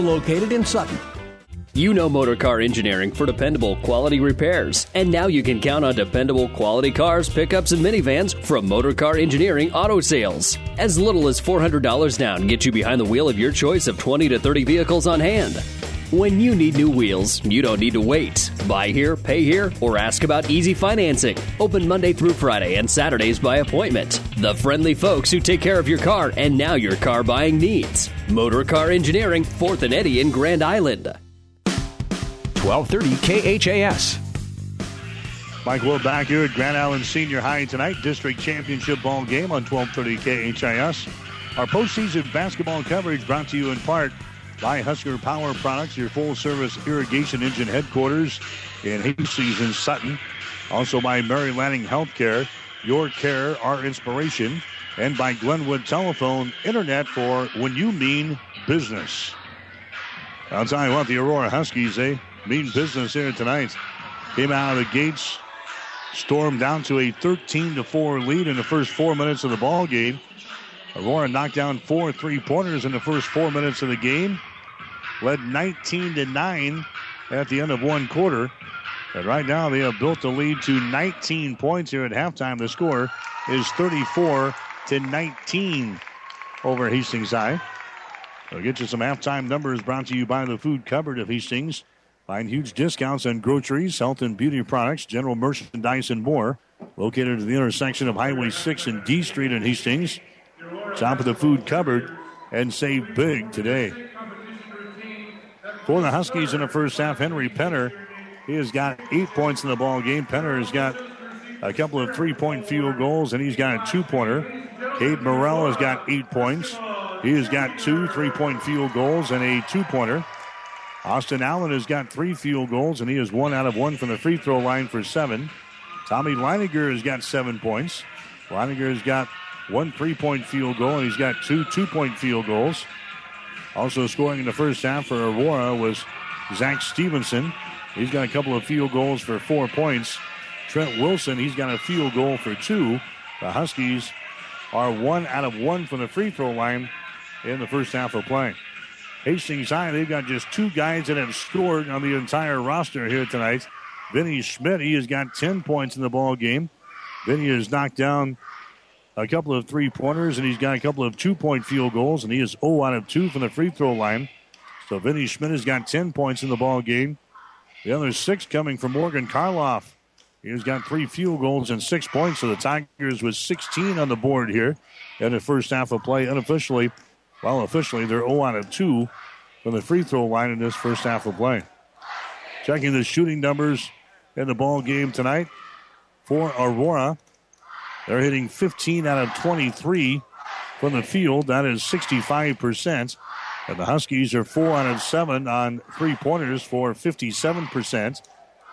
located in Sutton. You know Motorcar Engineering for dependable quality repairs. And now you can count on dependable quality cars, pickups, and minivans from Motorcar Engineering Auto Sales. As little as $400 down gets you behind the wheel of your choice of 20 to 30 vehicles on hand. When you need new wheels, you don't need to wait. Buy here, pay here, or ask about easy financing. Open Monday through Friday and Saturdays by appointment. The friendly folks who take care of your car and now your car buying needs. Motor Car Engineering, 4th and Eddy in Grand Island. 1230 KHAS. Mike Will back here at Grand Island Senior High tonight. District Championship ball game on 1230 KHAS. Our postseason basketball coverage brought to you in part by Husker Power Products, your full service irrigation engine headquarters in Hastings and Sutton. Also by Mary Lanning Healthcare, your care, our inspiration. And by Glenwood Telephone Internet for when you mean business. I'll tell you what, the Aurora Huskies, they mean business here tonight. Came out of the gates, stormed down to a 13 to 4 lead in the first four minutes of the ball game. Aurora knocked down four three pointers in the first four minutes of the game led 19 to 9 at the end of one quarter. And right now they have built the lead to 19 points here at halftime. The score is 34 to 19 over Hastings High. We'll get you some halftime numbers brought to you by the food cupboard of Hastings. Find huge discounts on groceries, health and beauty products, general merchandise, and more. Located at the intersection of Highway 6 and D Street in Hastings. Shop at the food cupboard and save big today. For the Huskies in the first half, Henry Penner, he has got eight points in the ball game. Penner has got a couple of three-point field goals, and he's got a two-pointer. Cade Morrell has got eight points. He has got two three-point field goals and a two-pointer. Austin Allen has got three field goals, and he is one out of one from the free throw line for seven. Tommy Leininger has got seven points. Leininger has got one three-point field goal, and he's got two two-point field goals. Also scoring in the first half for Aurora was Zach Stevenson. He's got a couple of field goals for four points. Trent Wilson, he's got a field goal for two. The Huskies are one out of one from the free throw line in the first half of play. Hastings High, they've got just two guys that have scored on the entire roster here tonight. Vinny Schmidt, he has got 10 points in the ball game. Vinny has knocked down a couple of three pointers, and he's got a couple of two point field goals, and he is 0 out of 2 from the free throw line. So Vinny Schmidt has got 10 points in the ball game. The other six coming from Morgan Karloff. He's got three field goals and six points. So the Tigers with 16 on the board here in the first half of play. Unofficially, well, officially, they're 0 out of 2 from the free throw line in this first half of play. Checking the shooting numbers in the ball game tonight for Aurora. They're hitting 15 out of 23 from the field. That is 65%. And the Huskies are 4 out of 7 on three pointers for 57%.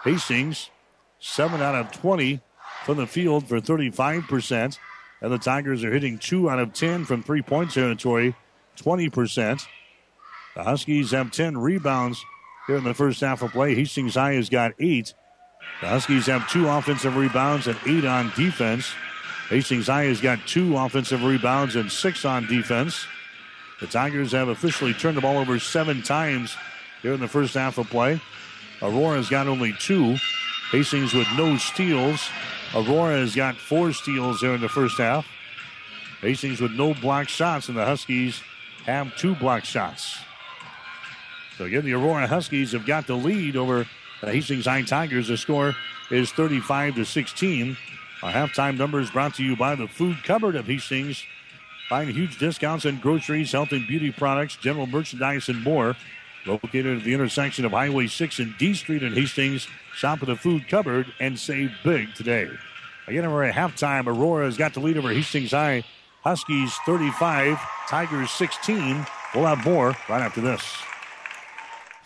Hastings, 7 out of 20 from the field for 35%. And the Tigers are hitting 2 out of 10 from three point territory, 20%. The Huskies have 10 rebounds here in the first half of play. Hastings High has got 8. The Huskies have two offensive rebounds and 8 on defense. Hastings High has got two offensive rebounds and six on defense. The Tigers have officially turned the ball over seven times here in the first half of play. Aurora's got only two. Hastings with no steals. Aurora has got four steals here in the first half. Hastings with no block shots, and the Huskies have two block shots. So again, the Aurora Huskies have got the lead over the Hastings High Tigers. The score is 35 to 16. Our halftime numbers brought to you by the Food Cupboard of Hastings. Find huge discounts on groceries, health and beauty products, general merchandise, and more. Located at the intersection of Highway 6 and D Street in Hastings. Shop at the Food Cupboard and save big today. Again, we're at halftime. Aurora has got the lead over Hastings High. Huskies 35, Tigers 16. We'll have more right after this.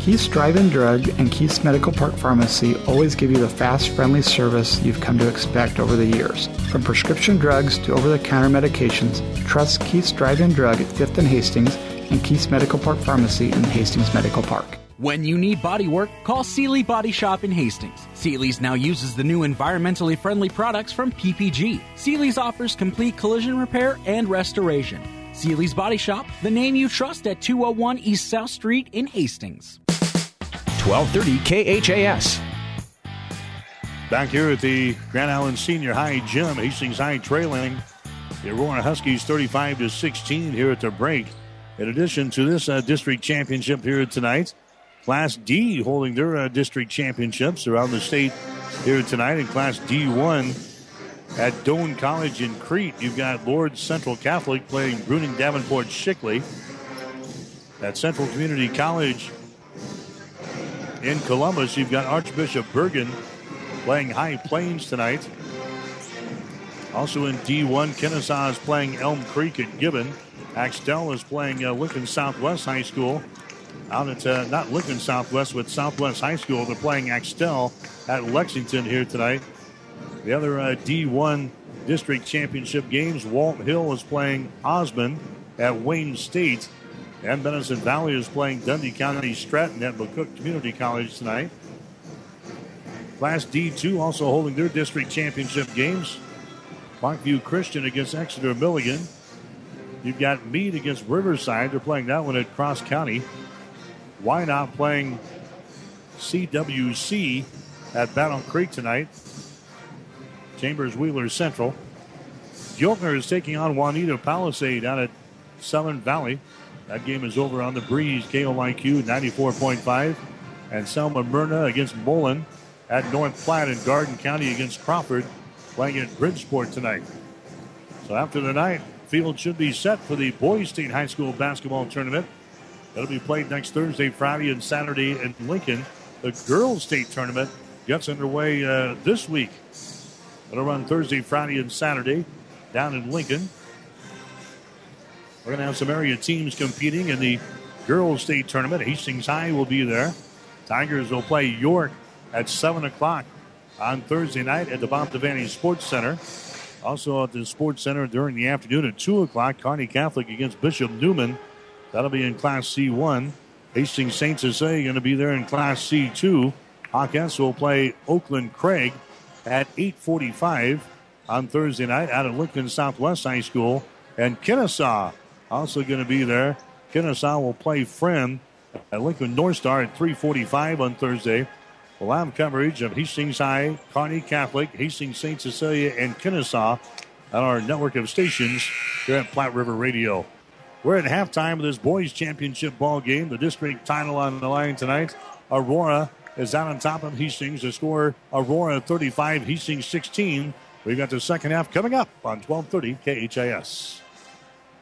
Keith's Drive-In Drug and Keith's Medical Park Pharmacy always give you the fast, friendly service you've come to expect over the years. From prescription drugs to over-the-counter medications, trust Keith's Drive-In Drug at 5th and Hastings and Keith's Medical Park Pharmacy in Hastings Medical Park. When you need body work, call Seely Body Shop in Hastings. Seely's now uses the new environmentally friendly products from PPG. Seely's offers complete collision repair and restoration. Seely's Body Shop, the name you trust at 201 East South Street in Hastings. 1230 KHAS. Back here at the Grand Island Senior High Gym, Hastings High trailing the Aurora Huskies 35 to 16 here at the break. In addition to this uh, district championship here tonight, Class D holding their uh, district championships around the state here tonight. In Class D1 at Doane College in Crete, you've got Lourdes Central Catholic playing Bruning Davenport Shickley. At Central Community College in Columbus, you've got Archbishop Bergan playing High Plains tonight. Also in D1, Kenesaw is playing Elm Creek at Gibbon. Axtell is playing uh, Lincoln Southwest High School. Out at, uh, not Lincoln Southwest, but Southwest High School. They're playing Axtell at Lexington here tonight. The other uh, D1 district championship games, Walthill is playing Osmond at Wayne State. And Benison Valley is playing Dundy County Stratton at McCook Community College tonight. Class D2 also holding their district championship games. Parkview Christian against Exeter Milligan. You've got Mead against Riverside. They're playing that one at Cross County. Wynot playing CWC at Battle Creek tonight. Chambers Wheeler Central. Giltner is taking on Wauneta Palisade out at Southern Valley. That game is over on the breeze. KOIQ 94.5. And Selma Myrna against Mullen at North Platte in Garden County against Crawford playing at Bridgeport tonight. So after the night, field should be set for the Boys State High School basketball tournament. That'll be played next Thursday, Friday, and Saturday in Lincoln. The girls' state tournament gets underway uh, this week. It'll run Thursday, Friday, and Saturday down in Lincoln. We're going to have some area teams competing in the girls' state tournament. Hastings High will be there. Tigers will play York at 7 o'clock on Thursday night at the Bob Devaney Sports Center. Also at the Sports Center during the afternoon at 2 o'clock, Kearney Catholic against Bishop Neumann. That'll be in Class C1. Hastings St. Cecilia going to be there in Class C2. Hawkins will play Oakland Craig at 8:45 on Thursday night out of Lincoln Southwest High School, and Kenesaw also going to be there. Kenesaw will play Friend at Lincoln North Star at 3:45 on Thursday. We'll have coverage of Hastings High, Kearney Catholic, Hastings St. Cecilia, and Kenesaw on our network of stations here at Platte River Radio. We're at halftime of this boys championship ball game. The district title on the line tonight. Aurora is out on top of Hastings. The score Aurora 35, Hastings 16. We've got the second half coming up on 1230 KHAS.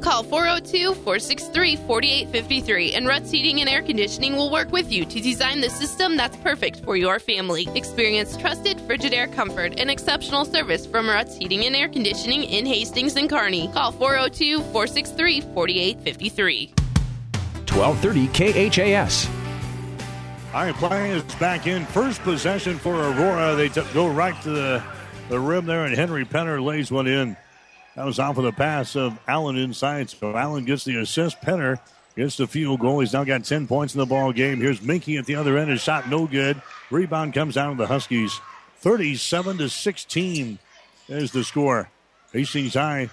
Call 402 463 4853 and Ruts Heating and Air Conditioning will work with you to design the system that's perfect for your family. Experience trusted Frigidaire comfort and exceptional service from Ruts Heating and Air Conditioning in Hastings and Kearney. Call 402 463 4853. 1230 KHAS. All right, play is back in. First possession for Aurora. They t- go right to the, the rim there, and Henry Penner lays one in. That was off of the pass of Allen inside. So Allen gets the assist. Penner gets the field goal. He's now got 10 points in the ball game. Here's Minky at the other end. His shot no good. Rebound comes down to the Huskies. 37 to 16 is the score. Hastings High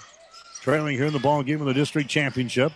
trailing here in the ball game of the district championship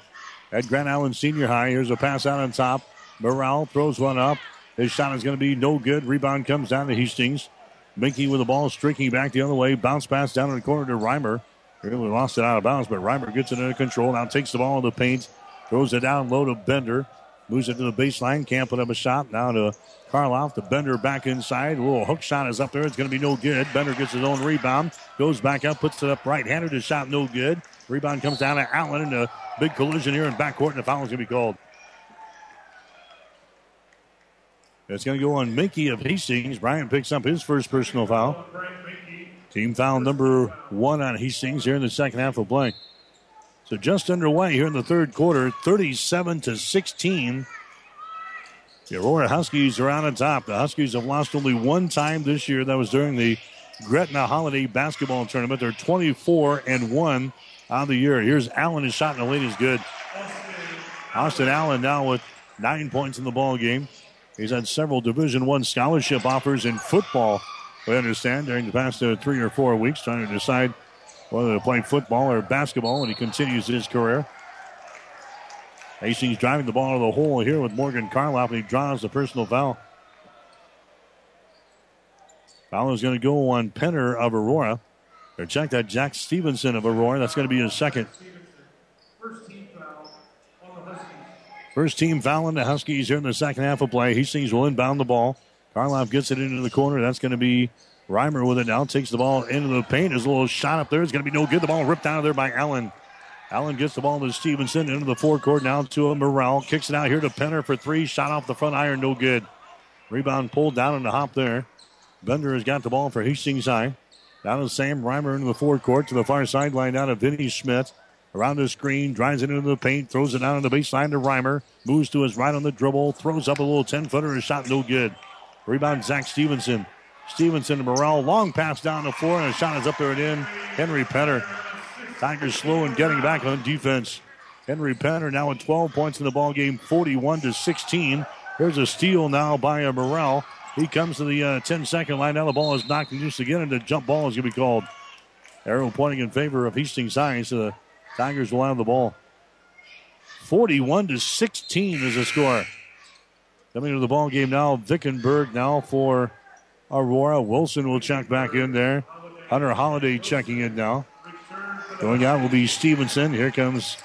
at Grand Island Senior High. Here's a pass out on top. Morrell throws one up. His shot is going to be no good. Rebound comes down to Hastings. Minky with the ball streaking back the other way. Bounce pass down in the corner to Reimer. Really lost it out of bounds, but Reimer gets it under control. Now takes the ball in the paint, throws it down low to Bender. Moves it to the baseline. Can't put up a shot. Now to Karloff. The Bender back inside. A little hook shot is up there. It's going to be no good. Bender gets his own rebound. Goes back up. Puts it up right handed. His shot no good. Rebound comes down to Allen in a big collision here in backcourt. And the foul is going to be called. It's going to go on Minky of Hastings. Brian picks up his first personal foul. Team foul number one on Hastings here in the second half of play. So just underway here in the third quarter, 37 to 16. The Aurora Huskies are on top. The Huskies have lost only one time this year. That was during the Gretna Holiday Basketball Tournament. They're 24 and 1 on the year. Here's Allen. His shot in the lane is good. Austin Allen now with nine points in the ball game. He's had several Division One scholarship offers in football. We understand during the past uh, three or four weeks, trying to decide whether to play football or basketball, and he continues his career. Hastings driving the ball to the hole here with Morgan Karloff, and he draws the personal foul. Foul is going to go on Penner of Aurora. Or check that Jack Stevenson of Aurora. That's going to be his second. First team foul on the Huskies here in the second half of play. Hastings will inbound the ball. Karloff gets it into the corner. That's going to be Reimer with it now. Takes the ball into the paint. His little shot up there is going to be no good. The ball ripped out of there by Allen. Allen gets the ball to Stevenson into the forecourt. Now to a Morrell. Kicks it out here to Penner for three. Shot off the front iron. No good. Rebound pulled down in the hop there. Bender has got the ball for Hastings High. Down to Sam Reimer into the forecourt to the far sideline. Down to Vinny Schmidt. Around the screen, drives it into the paint, throws it down on the baseline to Reimer. Moves to his right on the dribble, throws up a little 10 footer, a shot no good. Rebound, Zach Stevenson. Stevenson to Morrell. Long pass down the floor, and a shot is up there and in. Henry Penner. Tigers slow in getting back on defense. Henry Penner now with 12 points in the ball game, 41 to 16. Here's a steal now by a Morrell. He comes to the uh, 10 second line. Now the ball is knocked loose again, and the jump ball is going to be called. Arrow pointing in favor of Hastings High. So the Tigers will have the ball. 41 to 16 is the score. Coming to the ball game now, Vickenberg now for Aurora. Wilson will check back in there. Hunter Holiday checking in now. Going out will be Stevenson. Here comes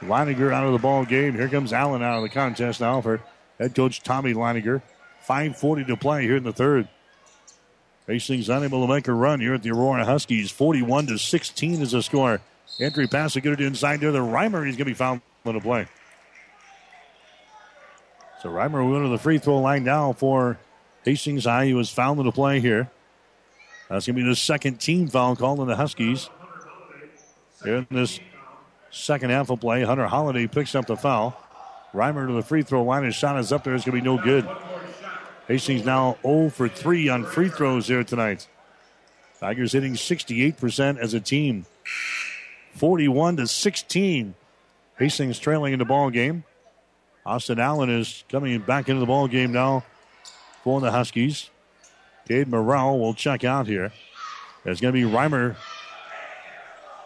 Leininger out of the ball game. Here comes Allen out of the contest now for head coach Tommy Leininger. 5.40 to play here in the third. Hastings unable to make a run here at the Aurora Huskies. 41 to 16 is the score. Entry pass to get it inside there. The Reimer is going to be found on the play. So Reimer will go to the free throw line now for Hastings High. He was fouled in the play here. That's going to be the second team foul called on the Huskies. Here in this second half of play, Hunter Holiday picks up the foul. Reimer to the free throw line. His shot is up there. It's going to be no good. Hastings now 0 for 3 on free throws here tonight. Tigers hitting 68% as a team. 41 to 16. Hastings trailing in the ball game. Austin Allen is coming back into the ball game now for the Huskies. Cade Morrell will check out here. There's going to be Reimer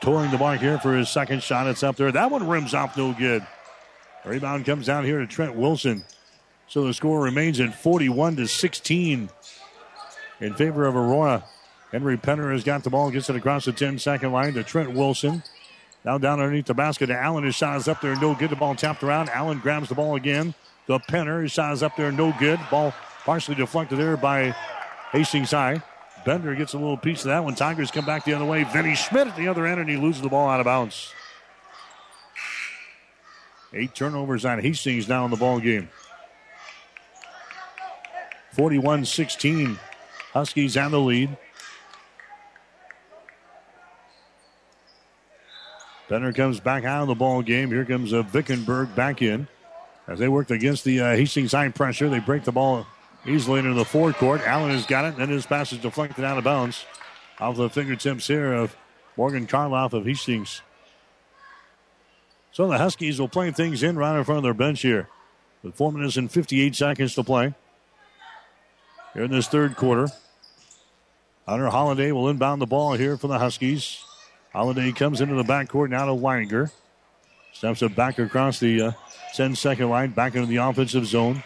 touring the mark here for his second shot. It's up there. That one rims off no good. Rebound comes down here to Trent Wilson. So the score remains at 41 to 16 in favor of Aurora. Henry Penner has got the ball, gets it across the 10 second line to Trent Wilson. Now down underneath the basket to Allen. His shot is up there, no good. The ball tapped around. Allen grabs the ball again. The Penner, his shot is up there, no good. Ball partially deflected there by Hastings High. Bender gets a little piece of that one. Tigers come back the other way. Vinny Schmidt at the other end, and he loses the ball out of bounds. Eight turnovers on Hastings now in the ball game. 41 16. Huskies on the lead. Penner comes back out of the ball game. Here comes uh, Vickenberg back in. As they worked against the uh, Hastings high pressure, they break the ball easily into the forecourt. Allen has got it, and then his pass is deflected out of bounds off the fingertips here of Morgan Karloff of Hastings. So the Huskies will play things in right in front of their bench here. With four minutes and 58 seconds to play. Here in this third quarter. Hunter Holiday will inbound the ball here for the Huskies. Holiday comes into the backcourt now to Leininger. Steps it back across the uh, 10 second line, back into the offensive zone.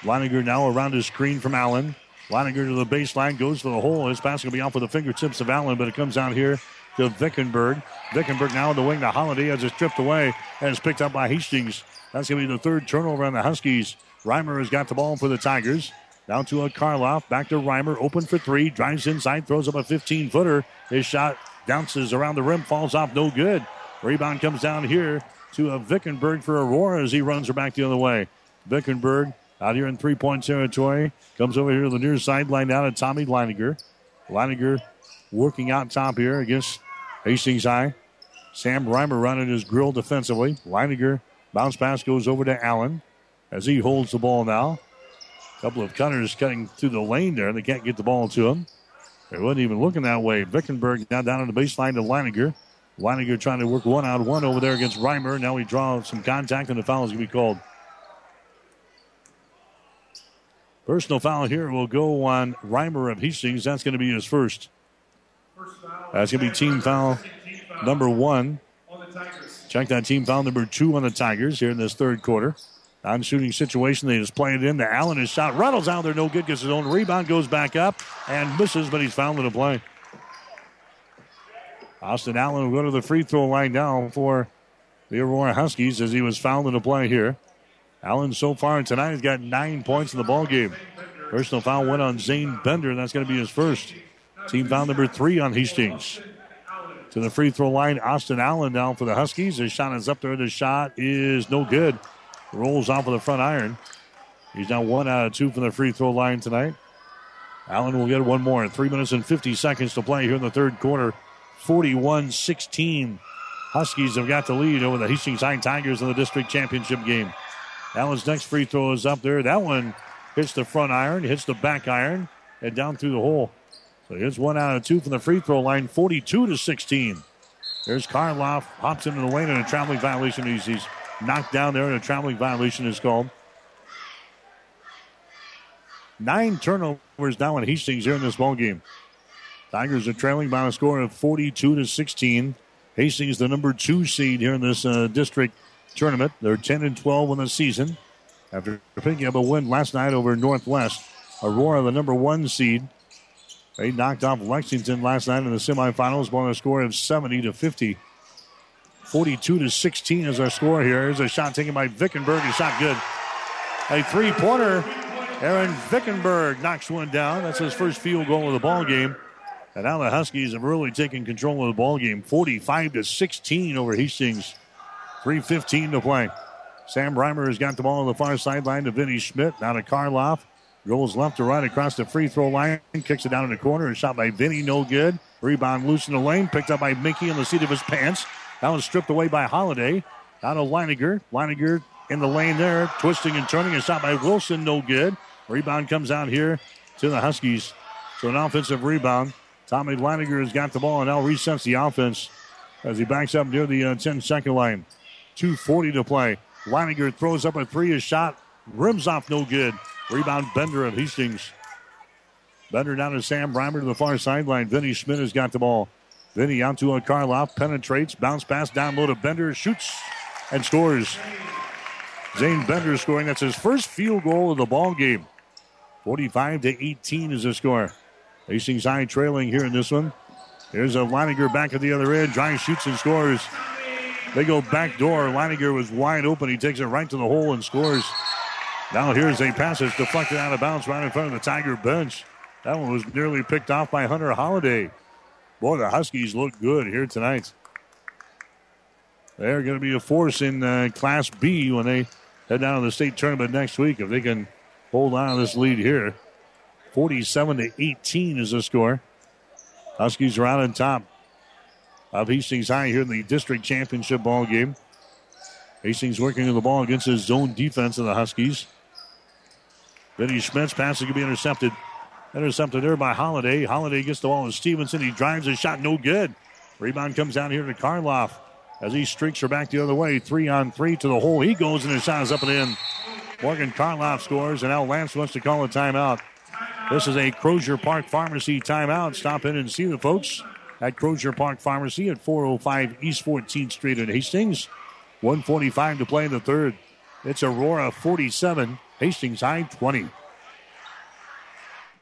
Leininger now around his screen from Allen. Leininger to the baseline, goes for the hole. His pass to be off with the fingertips of Allen, but it comes out here to Vickenberg. Vickenberg now in the wing to Holiday as it's stripped away and is picked up by Hastings. That's going to be the third turnover on the Huskies. Reimer has got the ball for the Tigers. Down to a Karloff. Back to Reimer. Open for three. Drives inside. Throws up a 15 footer. His shot bounces around the rim. Falls off. No good. Rebound comes down here to a Vickenberg for Aurora as he runs her back the other way. Vickenberg out here in three point territory. Comes over here to the near sideline now to Tommy Leininger. Leininger working out top here against Hastings High. Sam Reimer running his grill defensively. Leininger bounce pass goes over to Allen as he holds the ball now. A couple of cutters cutting through the lane there. They can't get the ball to him. They wasn't even looking that way. Vickenberg now down on the baseline to Leininger. Leininger trying to work one on one over there against Reimer. Now we draw some contact and the foul is going to be called. Personal foul here will go on Reimer of Hastings. That's going to be his first. That's going to be team foul number one. Check that team foul number two on the Tigers here in this third quarter. On shooting situation, they just play it in. The Allen is shot. Reynolds out there, no good. Gets his own rebound, goes back up and misses, but he's fouled in the play. Austin Allen will go to the free throw line now for the Aurora Huskies as he was fouled in the play here. Allen so far tonight has got nine points in the ball game. Personal foul went on Zane Bender. And that's going to be his first. Team foul number three on Hastings. To the free throw line, Austin Allen down for the Huskies. His shot is up there. The shot is no good. Rolls off of the front iron. He's now one out of two from the free throw line tonight. Allen will get one more. Three minutes and 50 seconds to play here in the third quarter. 41 16. Huskies have got the lead over the Hastings High Tigers in the district championship game. Allen's next free throw is up there. That one hits the front iron, hits the back iron, and down through the hole. So here's one out of two from the free throw line, 42 to 16. There's Karloff, hops into the lane, and a traveling violation. He's, he's knocked down there, and a traveling violation is called. Nine turnovers now in Hastings here in this ball game. Tigers are trailing by a score of 42 to 16. Hastings, the number two seed here in this uh, district tournament. They're 10 and 12 in the season after picking up a win last night over Northwest. Aurora, the number one seed. They knocked off Lexington last night in the semifinals by a score of 70 to 50. 42 to 16 is our score here. Here's a shot taken by Vickenberg. A shot good. A three pointer. Aaron Vickenberg knocks one down. That's his first field goal of the ball game. And now the Huskies have really taken control of the ball game. 45 to 16 over Hastings. 3.15 to play. Sam Reimer has got the ball on the far sideline to Vinny Schmidt. Now to Karloff. Goes left to right across the free throw line. Kicks it down in the corner. A shot by Vinny, no good. Rebound loose in the lane. Picked up by Minky in the seat of his pants. That was stripped away by Holiday. Out of Leininger. Leininger in the lane there. Twisting and turning. A shot by Wilson, no good. Rebound comes out here to the Huskies. So an offensive rebound. Tommy Leininger has got the ball and now resets the offense as he backs up near the uh, 10 second line. 2.40 to play. Leininger throws up a three. His shot rims off no good. Rebound Bender of Hastings. Bender down to Sam Reimer to the far sideline. Vinny Schmidt has got the ball. Vinny out to a Karloff, penetrates, bounce pass down low to Bender, shoots and scores. Zane Bender scoring. That's his first field goal of the ball game. 45 to 18 is the score. Hastings High trailing here in this one. Here's a Leininger back at the other end. Drive, shoots, and scores. They go back door. Leininger was wide open. He takes it right to the hole and scores. Now here's a pass that's deflected out of bounds right in front of the Tiger bench. That one was nearly picked off by Hunter Holiday. Boy, the Huskies look good here tonight. They're going to be a force in uh, Class B when they head down to the state tournament next week. If they can hold on to this lead here, 47 to 18 is the score. Huskies are out on top of Hastings High here in the district championship ball game. Hastings working on the ball against his zone defense of the Huskies. Vinny Schmidt's pass is going to be intercepted. Intercepted there by Holiday. Holiday gets the ball to Stevenson. He drives a shot, no good. Rebound comes down here to Karloff as he streaks her back the other way. Three on three to the hole. He goes and his shot is up and in. Morgan Karloff scores, and now Lance wants to call a timeout. This is a Crozier Park Pharmacy timeout. Stop in and see the folks at Crozier Park Pharmacy at 405 East 14th Street in Hastings. 145 to play in the third. It's Aurora 47, Hastings High 20.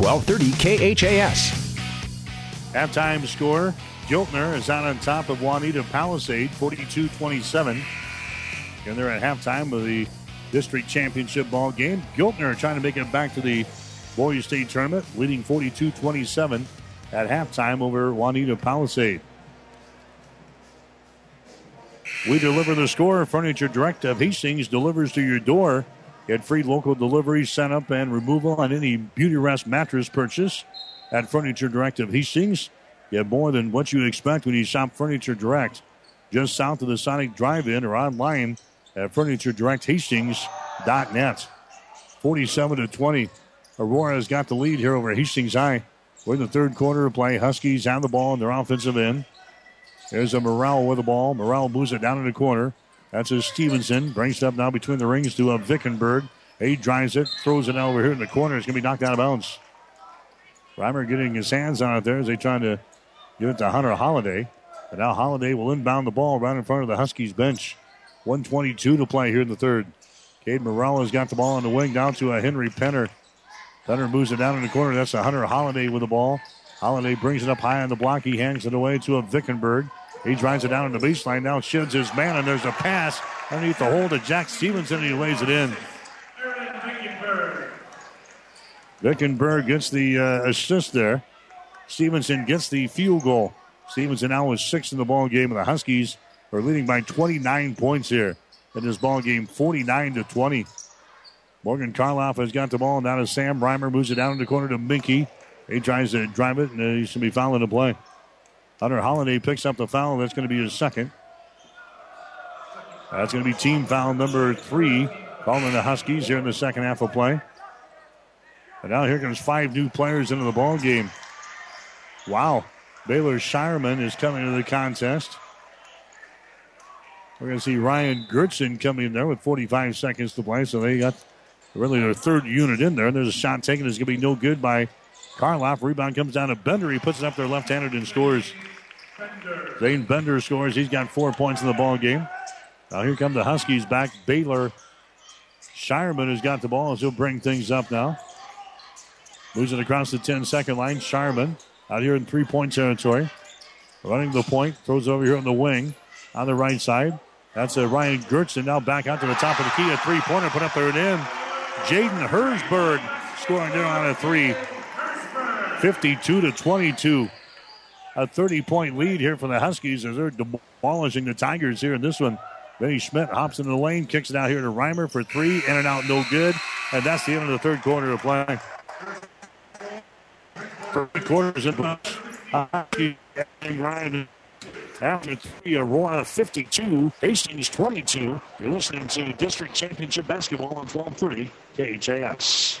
1230 KHAS. Halftime score Giltner is out on top of Wauneta Palisade, 42 27. And they're at halftime of the district championship ball game. Giltner trying to make it back to the Boys State tournament, leading 42 27 at halftime over Wauneta Palisade. We deliver the score. Furniture Direct of Hastings delivers to your door. Get free local delivery, setup, and removal on any Beauty Rest mattress purchase at Furniture Direct of Hastings. Get more than what you expect when you shop Furniture Direct. Just south of the Sonic Drive-In or online at FurnitureDirectHastings.net. 47 to 20. Aurora has got the lead here over Hastings High. We're in the third quarter of play. Huskies have the ball in their offensive end. There's a Morrell with the ball. Morrell moves it down in the corner. That's a Stevenson. Brings it up now between the rings to a Vickenberg. He drives it, throws it over here in the corner. It's going to be knocked out of bounds. Reimer getting his hands on it there as they trying to give it to Hunter Holiday. And now Holiday will inbound the ball right in front of the Huskies bench. 122 to play here in the third. Cade Morrell has got the ball on the wing down to a Henry Penner. Penner moves it down in the corner. That's a Hunter Holiday with the ball. Holiday brings it up high on the block. He hangs it away to a Vickenberg. He drives it down in the baseline. Now shields his man, and there's a pass underneath the hole to Jack Stevenson, and he lays it in. Vickenberg gets the uh, assist there. Stevenson gets the field goal. Stevenson now is six in the ball game, and the Huskies are leading by 29 points here in this ball game, 49 to 20. Morgan Karloff has got the ball. And now to Sam Reimer moves it down in the corner to Minky. He tries to drive it, and he should be fouling the play. Hunter Holiday picks up the foul. That's going to be his second. That's going to be team foul number three, calling the Huskies here in the second half of play. And now here comes five new players into the ball game. Wow. Baylor Shireman is coming into the contest. We're going to see Ryan Gertson coming in there with 45 seconds to play. So they got really their third unit in there. And there's a shot taken that's going to be no good by Karloff. Rebound comes down to Bender. He puts it up there left handed and scores. Zane Bender scores. He's got four points in the ball game. Now here come the Huskies back. Baylor Shireman has got the ball as he'll bring things up now. Moves it across the 10 second line. Shireman out here in three point territory. Running the point. Throws over here on the wing on the right side. That's a Ryan Gertson now back out to the top of the key. A three pointer put up there and in. Jaden Hersberg scoring there on a three. 52 to 22. A 30 point lead here for the Huskies as they're demolishing the Tigers here in this one. Vinny Schmidt hops into the lane, kicks it out here to Reimer for three. In and out, no good. And that's the end of the third quarter of play. Third quarters in Ryan after three, Aurora 52, Hastings 22. You're listening to District Championship Basketball on 1230 KHAS.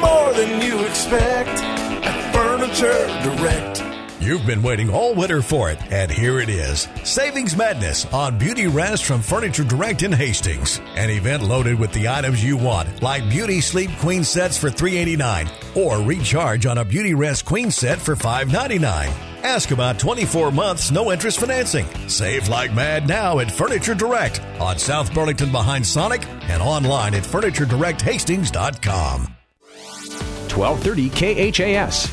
More than you expect at Furniture Direct. You've been waiting all winter for it, and here it is. Savings Madness on Beauty Rest from Furniture Direct in Hastings. An event loaded with the items you want, like Beauty Sleep Queen sets for 389 or recharge on a Beauty Rest Queen set for 599. Ask about 24 months, no interest financing. Save like mad now at Furniture Direct on South Burlington behind Sonic and online at FurnitureDirectHastings.com. 1230 KHAS.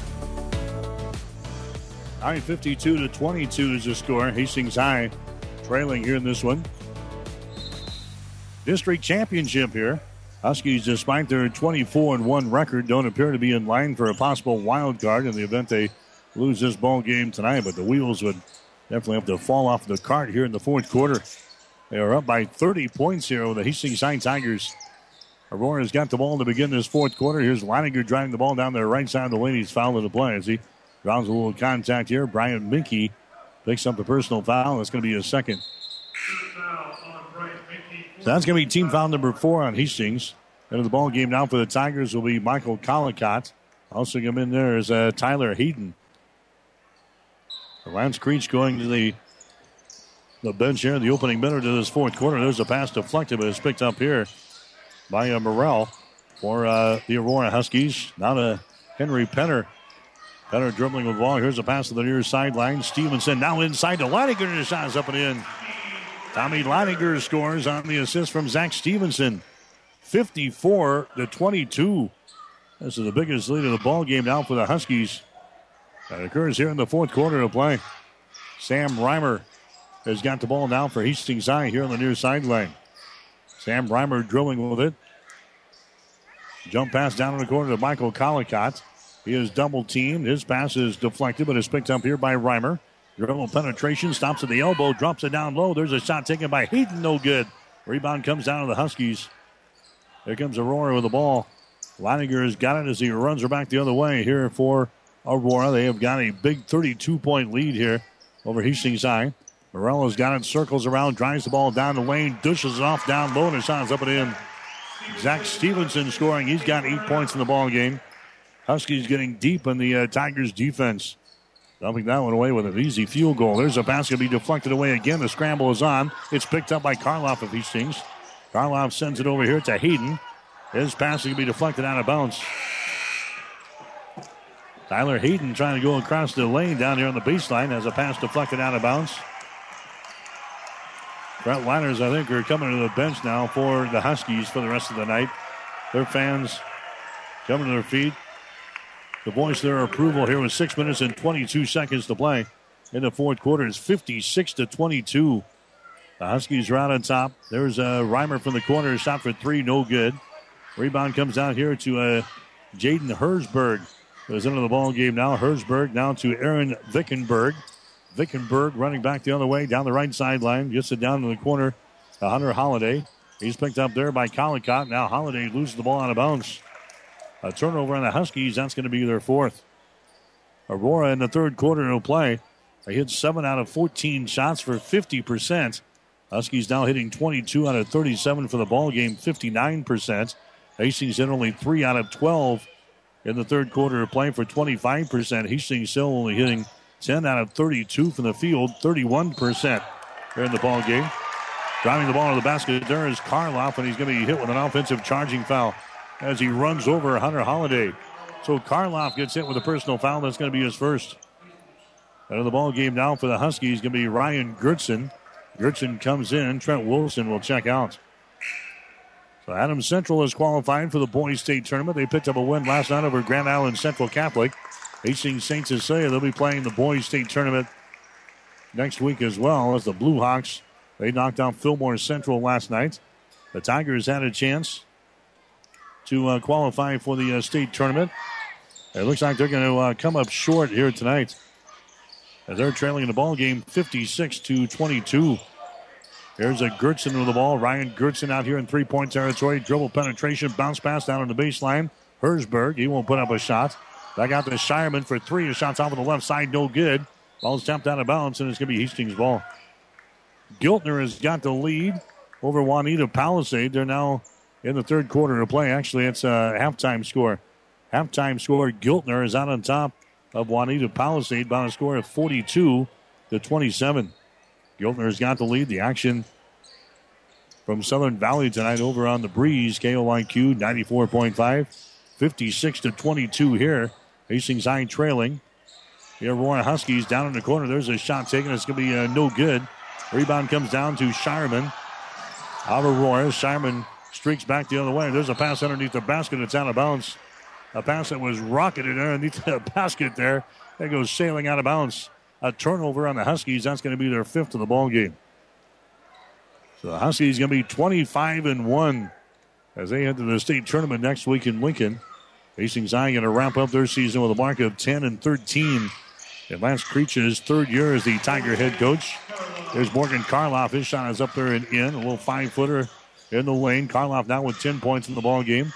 9.52 to 22 is the score. Hastings High trailing here in this one. District championship here. Huskies, despite their 24 and 1 record, don't appear to be in line for a possible wild card in the event they lose this ball game tonight. But the wheels would definitely have to fall off the cart here in the fourth quarter. They are up by 30 points here with the Hastings High Tigers. Aurora's got the ball to begin this fourth quarter. Here's Leininger driving the ball down the right side of the lane. He's fouled in the play as he draws a little contact here. Brian Minky picks up the personal foul. That's going to be his second. So that's going to be team foul number four on Hastings. Into the ball game now for the Tigers will be Michael Collicott. Also come in there is uh, Tyler Hayden. Lance Creech going to the the bench here the opening minute of this fourth quarter. There's a pass deflected, but it's picked up here by uh, Morrell for uh, the Aurora Huskies. Now to Henry Penner. Penner dribbling with ball. Here's a pass to the near sideline. Stevenson now inside to Leininger. The is up and in. Tommy Leininger scores on the assist from Zach Stevenson. 54 to 22. This is the biggest lead of the ball game now for the Huskies. That occurs here in the fourth quarter of play. Sam Reimer has got the ball now for Hastings High here on the near sideline. Sam Reimer drilling with it. Jump pass down in the corner to Michael Collicott. He is double teamed. His pass is deflected, but is picked up here by Reimer. Dribble penetration, stops at the elbow, drops it down low. There's a shot taken by Hayden, no good. Rebound comes down to the Huskies. There comes Aurora with the ball. Leininger has got it as he runs her back the other way here for Aurora. They have got a big 32 point lead here over Hastings High. Morello's got it, circles around, drives the ball down the lane, dishes it off down low, and his shot up and in. Zach Stevenson scoring. He's got eight points in the ball game. Huskies getting deep in the uh, Tigers defense. Dumping that one away with an easy field goal. There's a pass going to be deflected away again. The scramble is on. It's picked up by Karloff of Hastings. Karloff sends it over here to Hayden. His pass is going to be deflected out of bounds. Tyler Hayden trying to go across the lane down here on the baseline as a pass deflected out of bounds. Brett Liners, I think, are coming to the bench now for the Huskies for the rest of the night. Their fans coming to their feet to voice their approval here with six minutes and 22 seconds to play in the fourth quarter. It's 56 to 22. The Huskies are out on top. There's a Reimer from the corner, shot for three, no good. Rebound comes out here to uh, Jaden Hersberg. Is into the ball game now. Hersberg now to Aaron Vickenberg. Vickenberg running back the other way down the right sideline. Gets it down to the corner to Hunter Holiday. He's picked up there by Collicott. Now Holiday loses the ball out of bounds. A turnover on the Huskies. That's going to be their fourth. Aurora in the third quarter will play. They hit 7 out of 14 shots for 50%. Huskies now hitting 22 out of 37 for the ball game, 59%. Hastings hit only 3 out of 12 in the third quarter of play for 25%. Hastings still only hitting 10 out of 32 from the field, 31% here in the ball game. Driving the ball to the basket there is Karloff, and he's going to be hit with an offensive charging foul as he runs over Hunter Holiday. So Karloff gets hit with a personal foul. That's going to be his first. Out of the ball game now for the Huskies going to be Ryan Gertson. Gertson comes in. Trent Wilson will check out. So Adams Central is qualified for the boys state tournament. They picked up a win last night over Grand Island Central Catholic. Hastings St. Cecilia, they'll be playing the boys state tournament next week as well as the Blue Hawks. They knocked out Fillmore Central last night. The Tigers had a chance to uh, qualify for the uh, state tournament. It looks like they're going to uh, come up short here tonight. As they're trailing in the ball game 56 to 22. There's a Gertson with the ball. Ryan Gertson out here in three point territory. Dribble penetration, bounce pass down on the baseline. Hersberg, he won't put up a shot. Back out to Shireman for three. The shot's off on the left side, no good. Ball's tapped out of bounds, and it's going to be Hastings' ball. Giltner has got the lead over Wauneta Palisade. They're now in the third quarter of play. Actually, it's a halftime score. Halftime score, Giltner is out on top of Wauneta Palisade by a score of 42 to 27. Giltner's got the lead. The action from Southern Valley tonight over on the breeze. KOIQ 94.5. 56 to 22 here. Hastings High trailing. The Aurora Huskies down in the corner. There's a shot taken. It's going to be uh, no good. Rebound comes down to Shireman. Out of Aurora. Shireman streaks back the other way. There's a pass underneath the basket. It's out of bounds. A pass that was rocketed underneath the basket there. That goes sailing out of bounds a turnover on the Huskies. That's going to be their fifth of the ball game. So the Huskies going to be 25 and one as they to the state tournament next week in Lincoln. Hastings High going to wrap up their season with a mark of 10 and 13. In Lance Creech's third year as the Tiger head coach. There's Morgan Karloff. His shot is up there and in. A little five footer in the lane. Karloff now with 10 points in the ball game.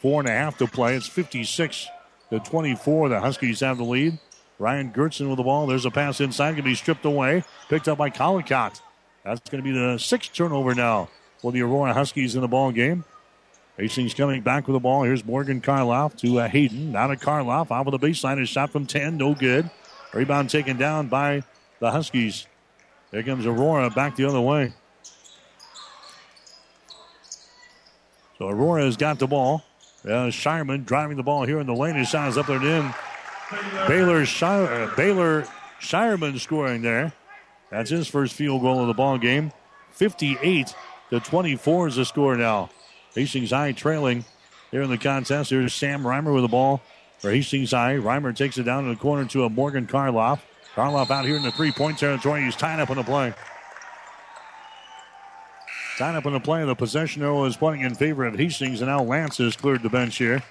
Four and a half to play. It's 56 to 24. The Huskies have the lead. Ryan Gertzen with the ball. There's a pass inside. Going to be stripped away. Picked up by Collicott. That's going to be the sixth turnover now for the Aurora Huskies in the ball game. Hastings coming back with the ball. Here's Morgan Karloff to uh, Hayden. Now to Karloff. Off of the baseline. A shot from 10. No good. Rebound taken down by the Huskies. Here comes Aurora back the other way. So Aurora has got the ball. Uh, Shireman driving the ball here in the lane. His shot is up there and in. Baylor, Shire, uh, Baylor Shireman scoring there. That's his first field goal of the ball game. 58 to 24 is the score now. Hastings High trailing here in the contest. Here's Sam Reimer with the ball for Hastings High. Reimer takes it down in the corner to a Morgan Karloff. Karloff out here in the three-point territory. He's tied up in the play. Tied up in the play. The possession arrow is pointing in favor of Hastings, and now Lance has cleared the bench here.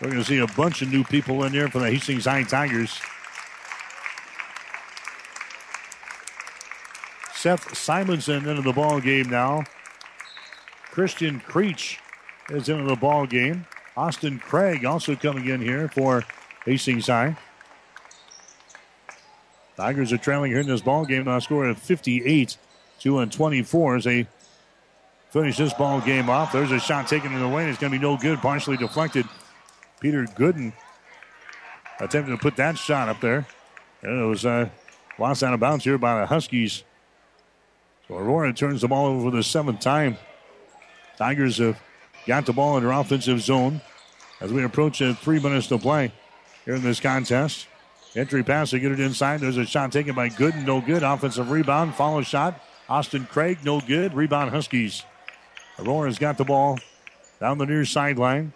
We're going to see a bunch of new people in here for the Hastings High Tigers. Seth Simonson into the ball game now. Christian Creech is into the ball game. Austin Craig also coming in here for Hastings High. Tigers are trailing here in this ball game. Now score of 58 to and 24 as they finish this ball game off. There's a shot taken in the lane. It's going to be no good. Partially deflected. Peter Gooden attempted to put that shot up there. And it was uh, lost out of bounds here by the Huskies. So Aurora turns the ball over for the seventh time. Tigers have got the ball in their offensive zone as we approach uh, three minutes to play here in this contest. Entry pass to get it inside. There's a shot taken by Gooden, no good. Offensive rebound, follow shot. Austin Craig, no good. Rebound Huskies. Aurora's got the ball down the near sideline.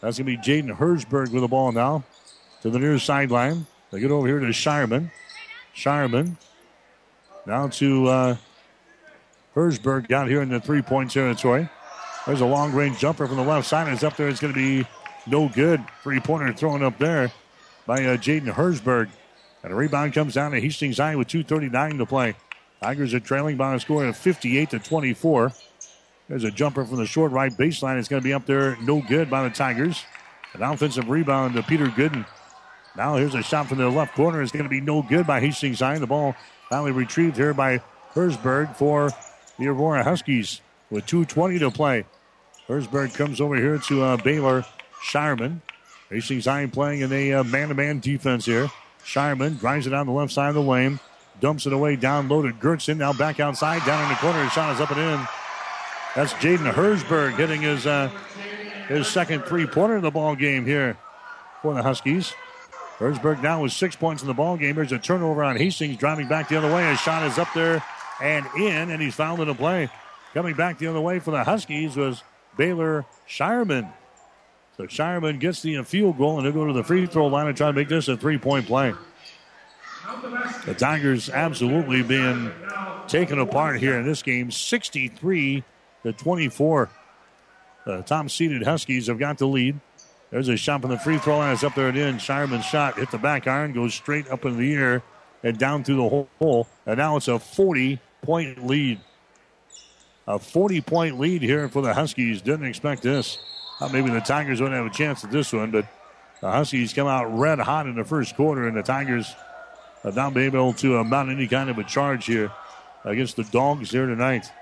That's going to be Jaden Hersberg with the ball now to the near sideline. They get over here to Shireman. Shireman now to uh, Hersberg down here in the three point territory. There's a long range jumper from the left side. It's up there. It's going to be no good. Three pointer thrown up there by uh, Jaden Hersberg. And a rebound comes down to Hastings High with 2.39 to play. Tigers are trailing by a score of 58 to 24. There's a jumper from the short right baseline. It's going to be up there, no good by the Tigers. An offensive rebound to Peter Gooden. Now here's a shot from the left corner. It's going to be no good by Hastings High. The ball finally retrieved here by Hersberg for the Aurora Huskies with 2.20 to play. Hersberg comes over here to uh, Baylor Shireman. Hastings High playing in a uh, man-to-man defense here. Shireman drives it down the left side of the lane, dumps it away down low to Gertzen. Now back outside, down in the corner. His shot is up and in. That's Jaden Hersberg hitting his uh, his second three-pointer in the ball game here for the Huskies. Hersberg now with six points in the ball game. There's a turnover on Hastings, driving back the other way. His shot is up there and in, and he's fouled in the play. Coming back the other way for the Huskies was Baylor Shireman. So Shireman gets the field goal, and he'll go to the free throw line and try to make this a three-point play. The Tigers absolutely being taken apart here in this game, 63 to 24. The top seeded Huskies have got the lead. There's a shot from the free throw line. It's up there and in. Shireman's shot hit the back iron, goes straight up in the air and down through the hole. And now it's a 40 point lead. A 40 point lead here for the Huskies. Didn't expect this. Thought maybe the Tigers wouldn't have a chance at this one, but the Huskies come out red hot in the first quarter, and the Tigers have not been able to mount any kind of a charge here against the Dogs here tonight.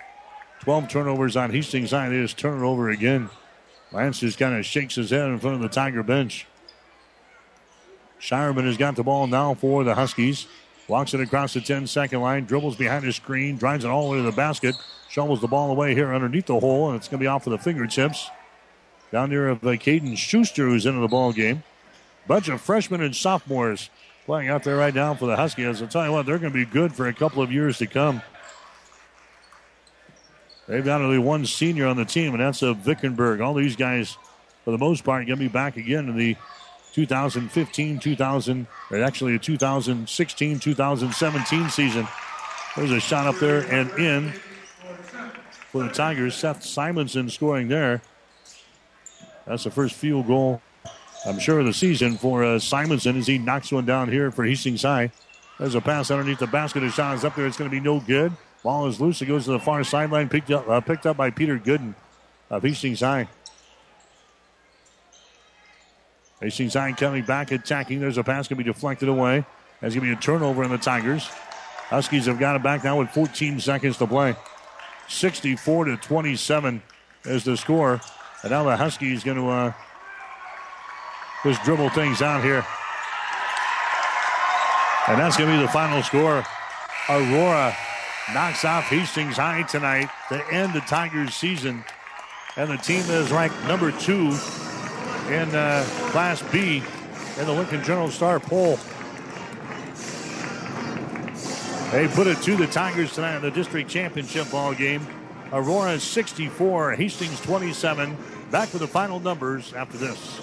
12 turnovers on Hastings High. They just turn it over again. Lance just kind of shakes his head in front of the Tiger bench. Shireman has got the ball now for the Huskies. Walks it across the 10 second line, dribbles behind the screen, drives it all the way to the basket, shovels the ball away here underneath the hole, and it's going to be off of the fingertips. Down there of uh, Caden Schuster, who's into the ball game. Bunch of freshmen and sophomores playing out there right now for the Huskies. I'll tell you what, they're going to be good for a couple of years to come. They've got only one senior on the team, and that's a Vickenberg. All these guys, for the most part, going to be back again in the 2015 2000, or actually a 2016 2017 season. There's a shot up there and in for the Tigers. Seth Simonson scoring there. That's the first field goal, I'm sure, of the season for uh, Simonson as he knocks one down here for Hastings High. There's a pass underneath the basket. A shot is up there. It's going to be no good. Ball is loose. It goes to the far sideline. Picked up, uh, picked up by Peter Gooden of Hastings High. Hastings High coming back, attacking. There's a pass going to be deflected away. There's going to be a turnover in the Tigers. Huskies have got it back now with 14 seconds to play. 64 to 27 is the score. And now the Huskies going to uh, just dribble things out here. And that's going to be the final score. Aurora knocks off Hastings High tonight to end the Tigers season. And the team is ranked number two in uh, Class B in the Lincoln Journal Star poll. They put it to the Tigers tonight in the district championship ball game. Aurora 64, Hastings 27. Back with the final numbers after this.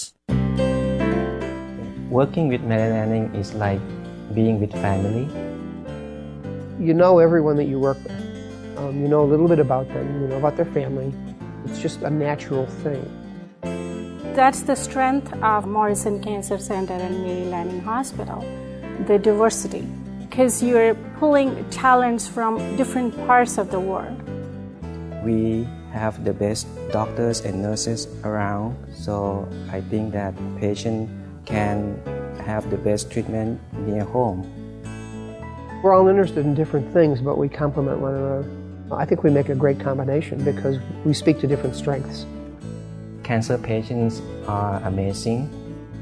Working with Mary Lanning is like being with family. You know everyone that you work with. Um, you know a little bit about them. You know about their family. It's just a natural thing. That's the strength of Morrison Cancer Center and Mary Lanning Hospital, the diversity, because you're pulling talents from different parts of the world. We have the best doctors and nurses around, so I think that patient can have the best treatment near home. We're all interested in different things, but we complement one another. I think we make a great combination because we speak to different strengths. Cancer patients are amazing.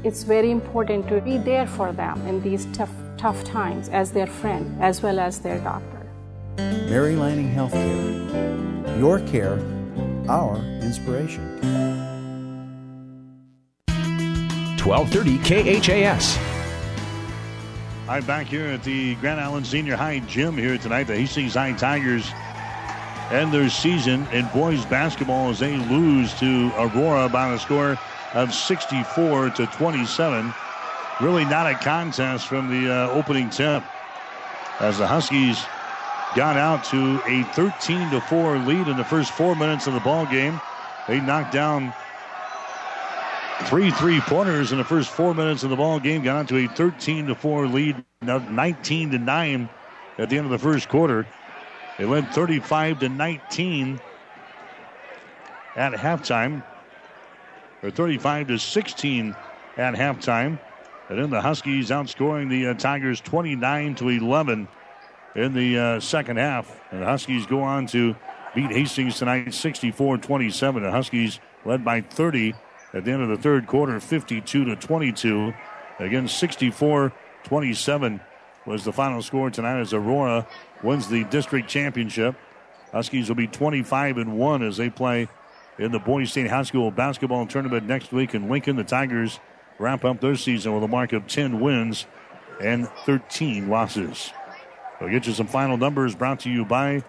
It's very important to be there for them in these tough, tough times as their friend as well as their doctor. Mary Lanning Healthcare. Your care, our inspiration. 1230 KHAS. I'm back here at the Grand Island Senior High Gym here tonight. The Hastings High Tigers end their season in boys basketball as they lose to Aurora by a score of 64 to 27. Really not a contest from the uh, opening tip as the Huskies got out to a 13 to 4 lead in the first four minutes of the ball game. They knocked down three three pointers in the first four minutes of the ball game. Got to a 13 to 4 lead, 19 to 9 at the end of the first quarter. They led 35 to 19 at halftime, or 35 to 16 at halftime. And then the Huskies outscoring the uh, Tigers 29 to 11 in the uh, second half. And the Huskies go on to beat Hastings tonight 64 27. The Huskies led by 30 at the end of the third quarter, 52 to 22. Again, 64 27 was the final score tonight as Aurora wins the district championship. Huskies will be 25 and 1 as they play in the Boys State High School basketball tournament next week in Lincoln. The Tigers wrap up their season with a mark of 10 wins and 13 losses. We'll get you some final numbers brought to you by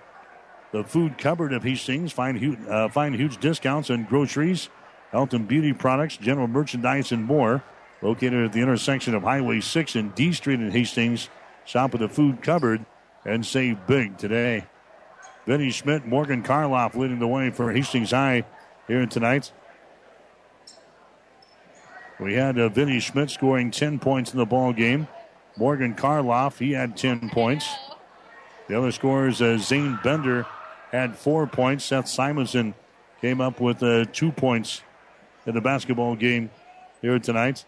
the food cupboard of Hastings. Find, uh, find huge discounts on groceries, health and beauty products, general merchandise, and more. Located at the intersection of Highway 6 and D Street in Hastings. Shop at the food cupboard and save big today. Vinny Schmidt, Morgan Karloff leading the way for Hastings High here tonight. We had uh, Vinny Schmidt scoring 10 points in the ball game. Morgan Karloff, he had 10 points. The other scorers, uh, Zane Bender had four points. Seth Simonson came up with uh, two points in the basketball game here tonight.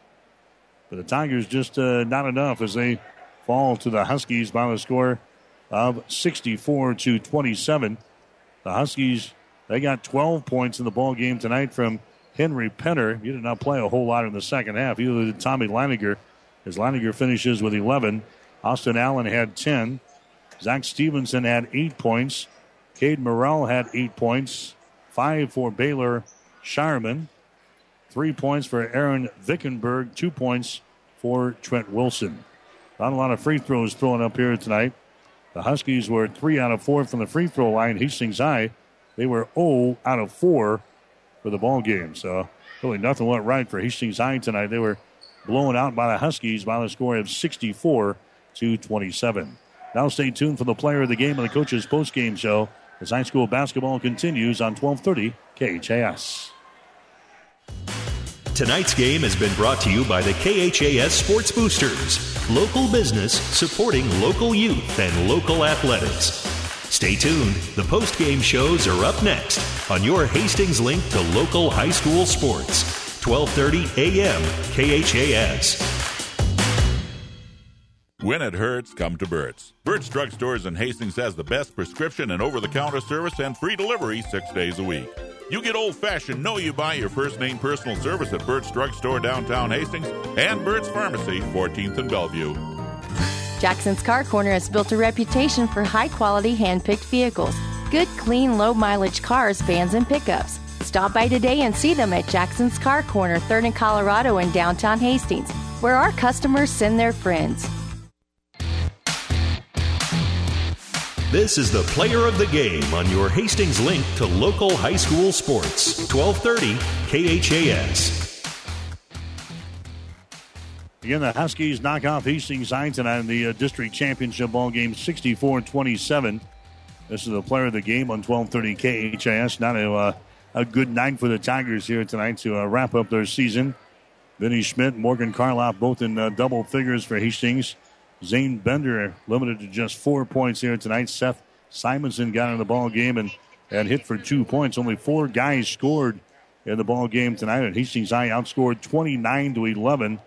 But the Tigers just uh, not enough as they fall to the Huskies by the score of 64 to 27. The Huskies, they got 12 points in the ball game tonight from Henry Penner. He did not play a whole lot in the second half. Either did Tommy Leininger. As Leininger finishes with 11. Austin Allen had 10. Zach Stevenson had eight points. Cade Morrell had eight points. Five for Baylor Shireman. Three points for Aaron Vickenberg. Two points for Trent Wilson. Not a lot of free throws thrown up here tonight. The Huskies were three out of four from the free throw line. Hastings High, they were 0 out of four for the ball game. So really nothing went right for Hastings High tonight. They were blown out by the Huskies by the score of 64 to 27. Now stay tuned for the player of the game and the coach's post-game show as high school basketball continues on 1230 KHAS. Tonight's game has been brought to you by the KHAS Sports Boosters, local business supporting local youth and local athletics. Stay tuned. The post-game shows are up next on your Hastings link to local high school sports. 12:30 a.m. KHAS. When it hurts, come to Burt's. Burt's Drugstores in Hastings has the best prescription and over-the-counter service and free delivery six days a week. You get old-fashioned know you buy your first name personal service at Burt's Drugstore downtown Hastings and Burt's Pharmacy, 14th and Bellevue. Jackson's Car Corner has built a reputation for high quality hand picked vehicles. Good, clean, low mileage cars, vans, and pickups. Stop by today and see them at Jackson's Car Corner, 3rd and Colorado in downtown Hastings, where our customers send their friends. This is the player of the game on your Hastings link to local high school sports. 1230 KHAS. Again, the Huskies knock off Hastings High tonight in the uh, district championship ball game 64 27. This is the player of the game on 1230 KHAS. Not a, uh, a good night for the Tigers here tonight to uh, wrap up their season. Vinny Schmidt, Morgan Karloff, both in uh, double figures for Hastings. Zane Bender limited to just four points here tonight. Seth Simonson got in the ball game and, and hit for two points. Only four guys scored in the ball game tonight. And Hastings High outscored 29 to 11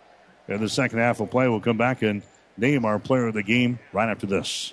in the second half of play. We'll come back and name our player of the game right after this.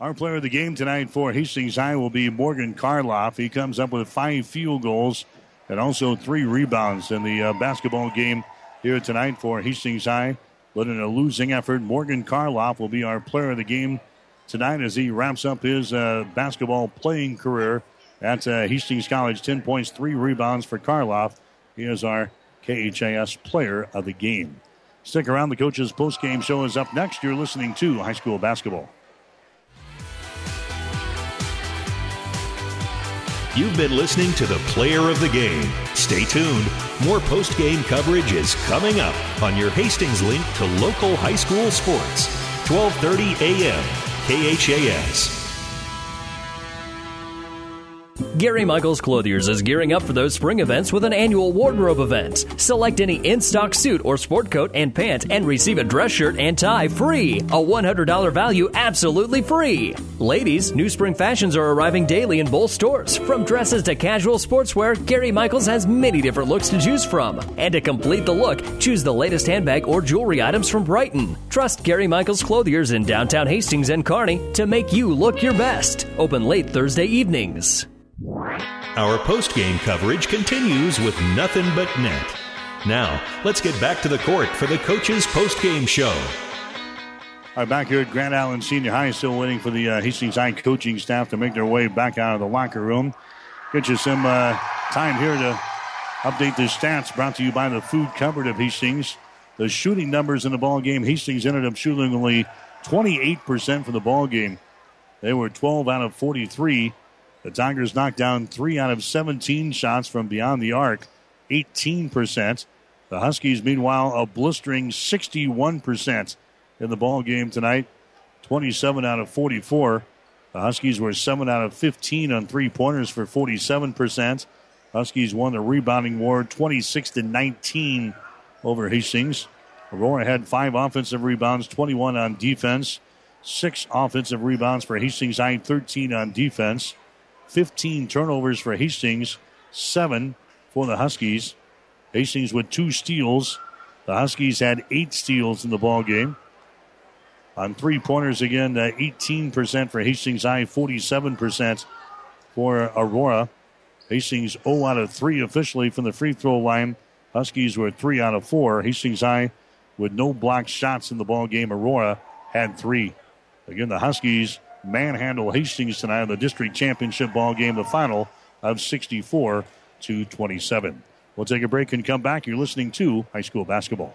Our player of the game tonight for Hastings High will be Morgan Karloff. He comes up with five field goals and also three rebounds in the uh, basketball game here tonight for Hastings High. But in a losing effort, Morgan Karloff will be our player of the game tonight as he wraps up his uh, basketball playing career at uh, Hastings College. 10 points, three rebounds for Karloff. He is our KHAS player of the game. Stick around. The coach's post-game show is up next. You're listening to high school basketball. You've been listening to the player of the game. Stay tuned. More post game coverage is coming up on your Hastings link to local high school sports. 1230 a.m. KHAS. Gary Michaels Clothiers is gearing up for those spring events with an annual wardrobe event. Select any in stock suit or sport coat and pant and receive a dress shirt and tie free. A $100 value absolutely free. Ladies, new spring fashions are arriving daily in both stores. From dresses to casual sportswear, Gary Michaels has many different looks to choose from. And to complete the look, choose the latest handbag or jewelry items from Brighton. Trust Gary Michaels Clothiers in downtown Hastings and Kearney to make you look your best. Open late Thursday evenings. Our post game coverage continues with nothing but net. Now, let's get back to the court for the coach's post game show. All right, back here at Grand Island Senior High, still waiting for the uh, Hastings High coaching staff to make their way back out of the locker room. Get you some uh, time here to update the stats brought to you by the food cupboard of Hastings. The shooting numbers in the ball game, Hastings ended up shooting only 28% for the ball game. They were 12 out of 43. The Tigers knocked down 3 out of 17 shots from beyond the arc, 18%. The Huskies, meanwhile, a blistering 61% in the ball game tonight, 27 out of 44. The Huskies were 7 out of 15 on three pointers for 47%. Huskies won the rebounding war 26 to 19 over Hastings. Aurora had five offensive rebounds, 21 on defense, six offensive rebounds for Hastings High, 13 on defense. 15 turnovers for Hastings, seven for the Huskies. Hastings with two steals. The Huskies had eight steals in the ball game. On three pointers again, uh, 18% for Hastings High, 47% for Aurora. Hastings 0 out of 3 officially from the free throw line. Huskies were 3 out of 4. Hastings High with no blocked shots in the ball game. Aurora had 3. Again, the Huskies manhandle Hastings tonight in the district championship ball game, the final of 64 to 27. We'll take a break and come back. You're listening to high school basketball.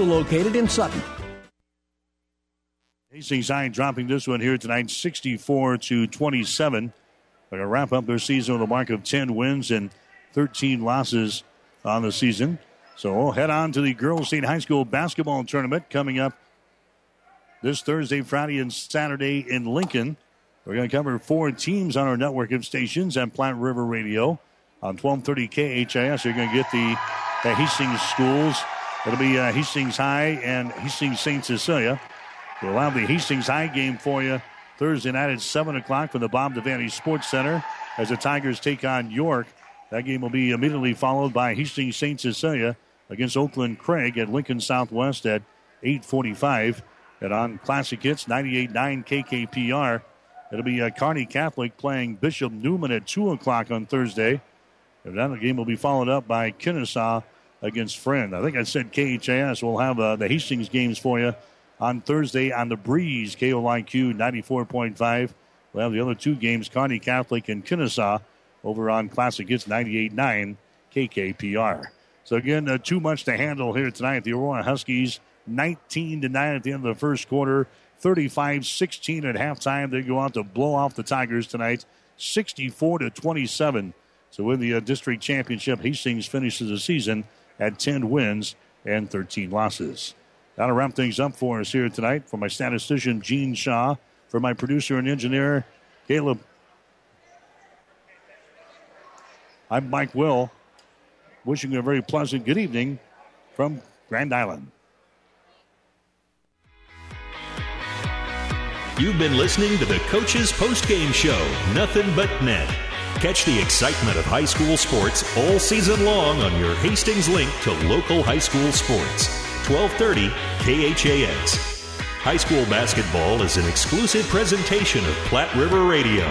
located in Sutton. Hastings High dropping this one here tonight, 64 to 27. They're going to wrap up their season with a mark of 10 wins and 13 losses on the season. So we'll head on to the Girls State High School basketball tournament coming up this Thursday, Friday, and Saturday in Lincoln. We're going to cover four teams on our network of stations and Platte River Radio. On 1230 KHAS, you're going to get the, the Hastings schools It'll be uh, Hastings High and Hastings St. Cecilia. We'll have the Hastings High game for you Thursday night at 7 o'clock from the Bob Devaney Sports Center as the Tigers take on York. That game will be immediately followed by Hastings St. Cecilia against Oakland Craig at Lincoln Southwest at 845. And on Classic Hits 98.9 KKPR, it'll be uh, Kearney Catholic playing Bishop Neumann at 2 o'clock on Thursday. And that game will be followed up by Kenesaw against Friend. I think I said KHAS will have uh, the Hastings games for you on Thursday on the Breeze, KOIQ 94.5. We'll have the other two games, Kearney Catholic and Kenesaw, over on Classic Hits 98.9 KKPR. So again, uh, too much to handle here tonight. The Aurora Huskies 19 to 9 at the end of the first quarter, 35-16 at halftime. They go out to blow off the Tigers tonight, 64 to 27. So in the uh, district championship, Hastings finishes the season had 10 wins and 13 losses. That'll wrap things up for us here tonight. For my statistician, Gene Shaw. For my producer and engineer, Caleb. I'm Mike Will, wishing you a very pleasant good evening from Grand Island. You've been listening to the Coach's Post Game Show, Nothing But Net. Catch the excitement of high school sports all season long on your Hastings link to local high school sports. 1230 KHAS. High school basketball is an exclusive presentation of Platte River Radio.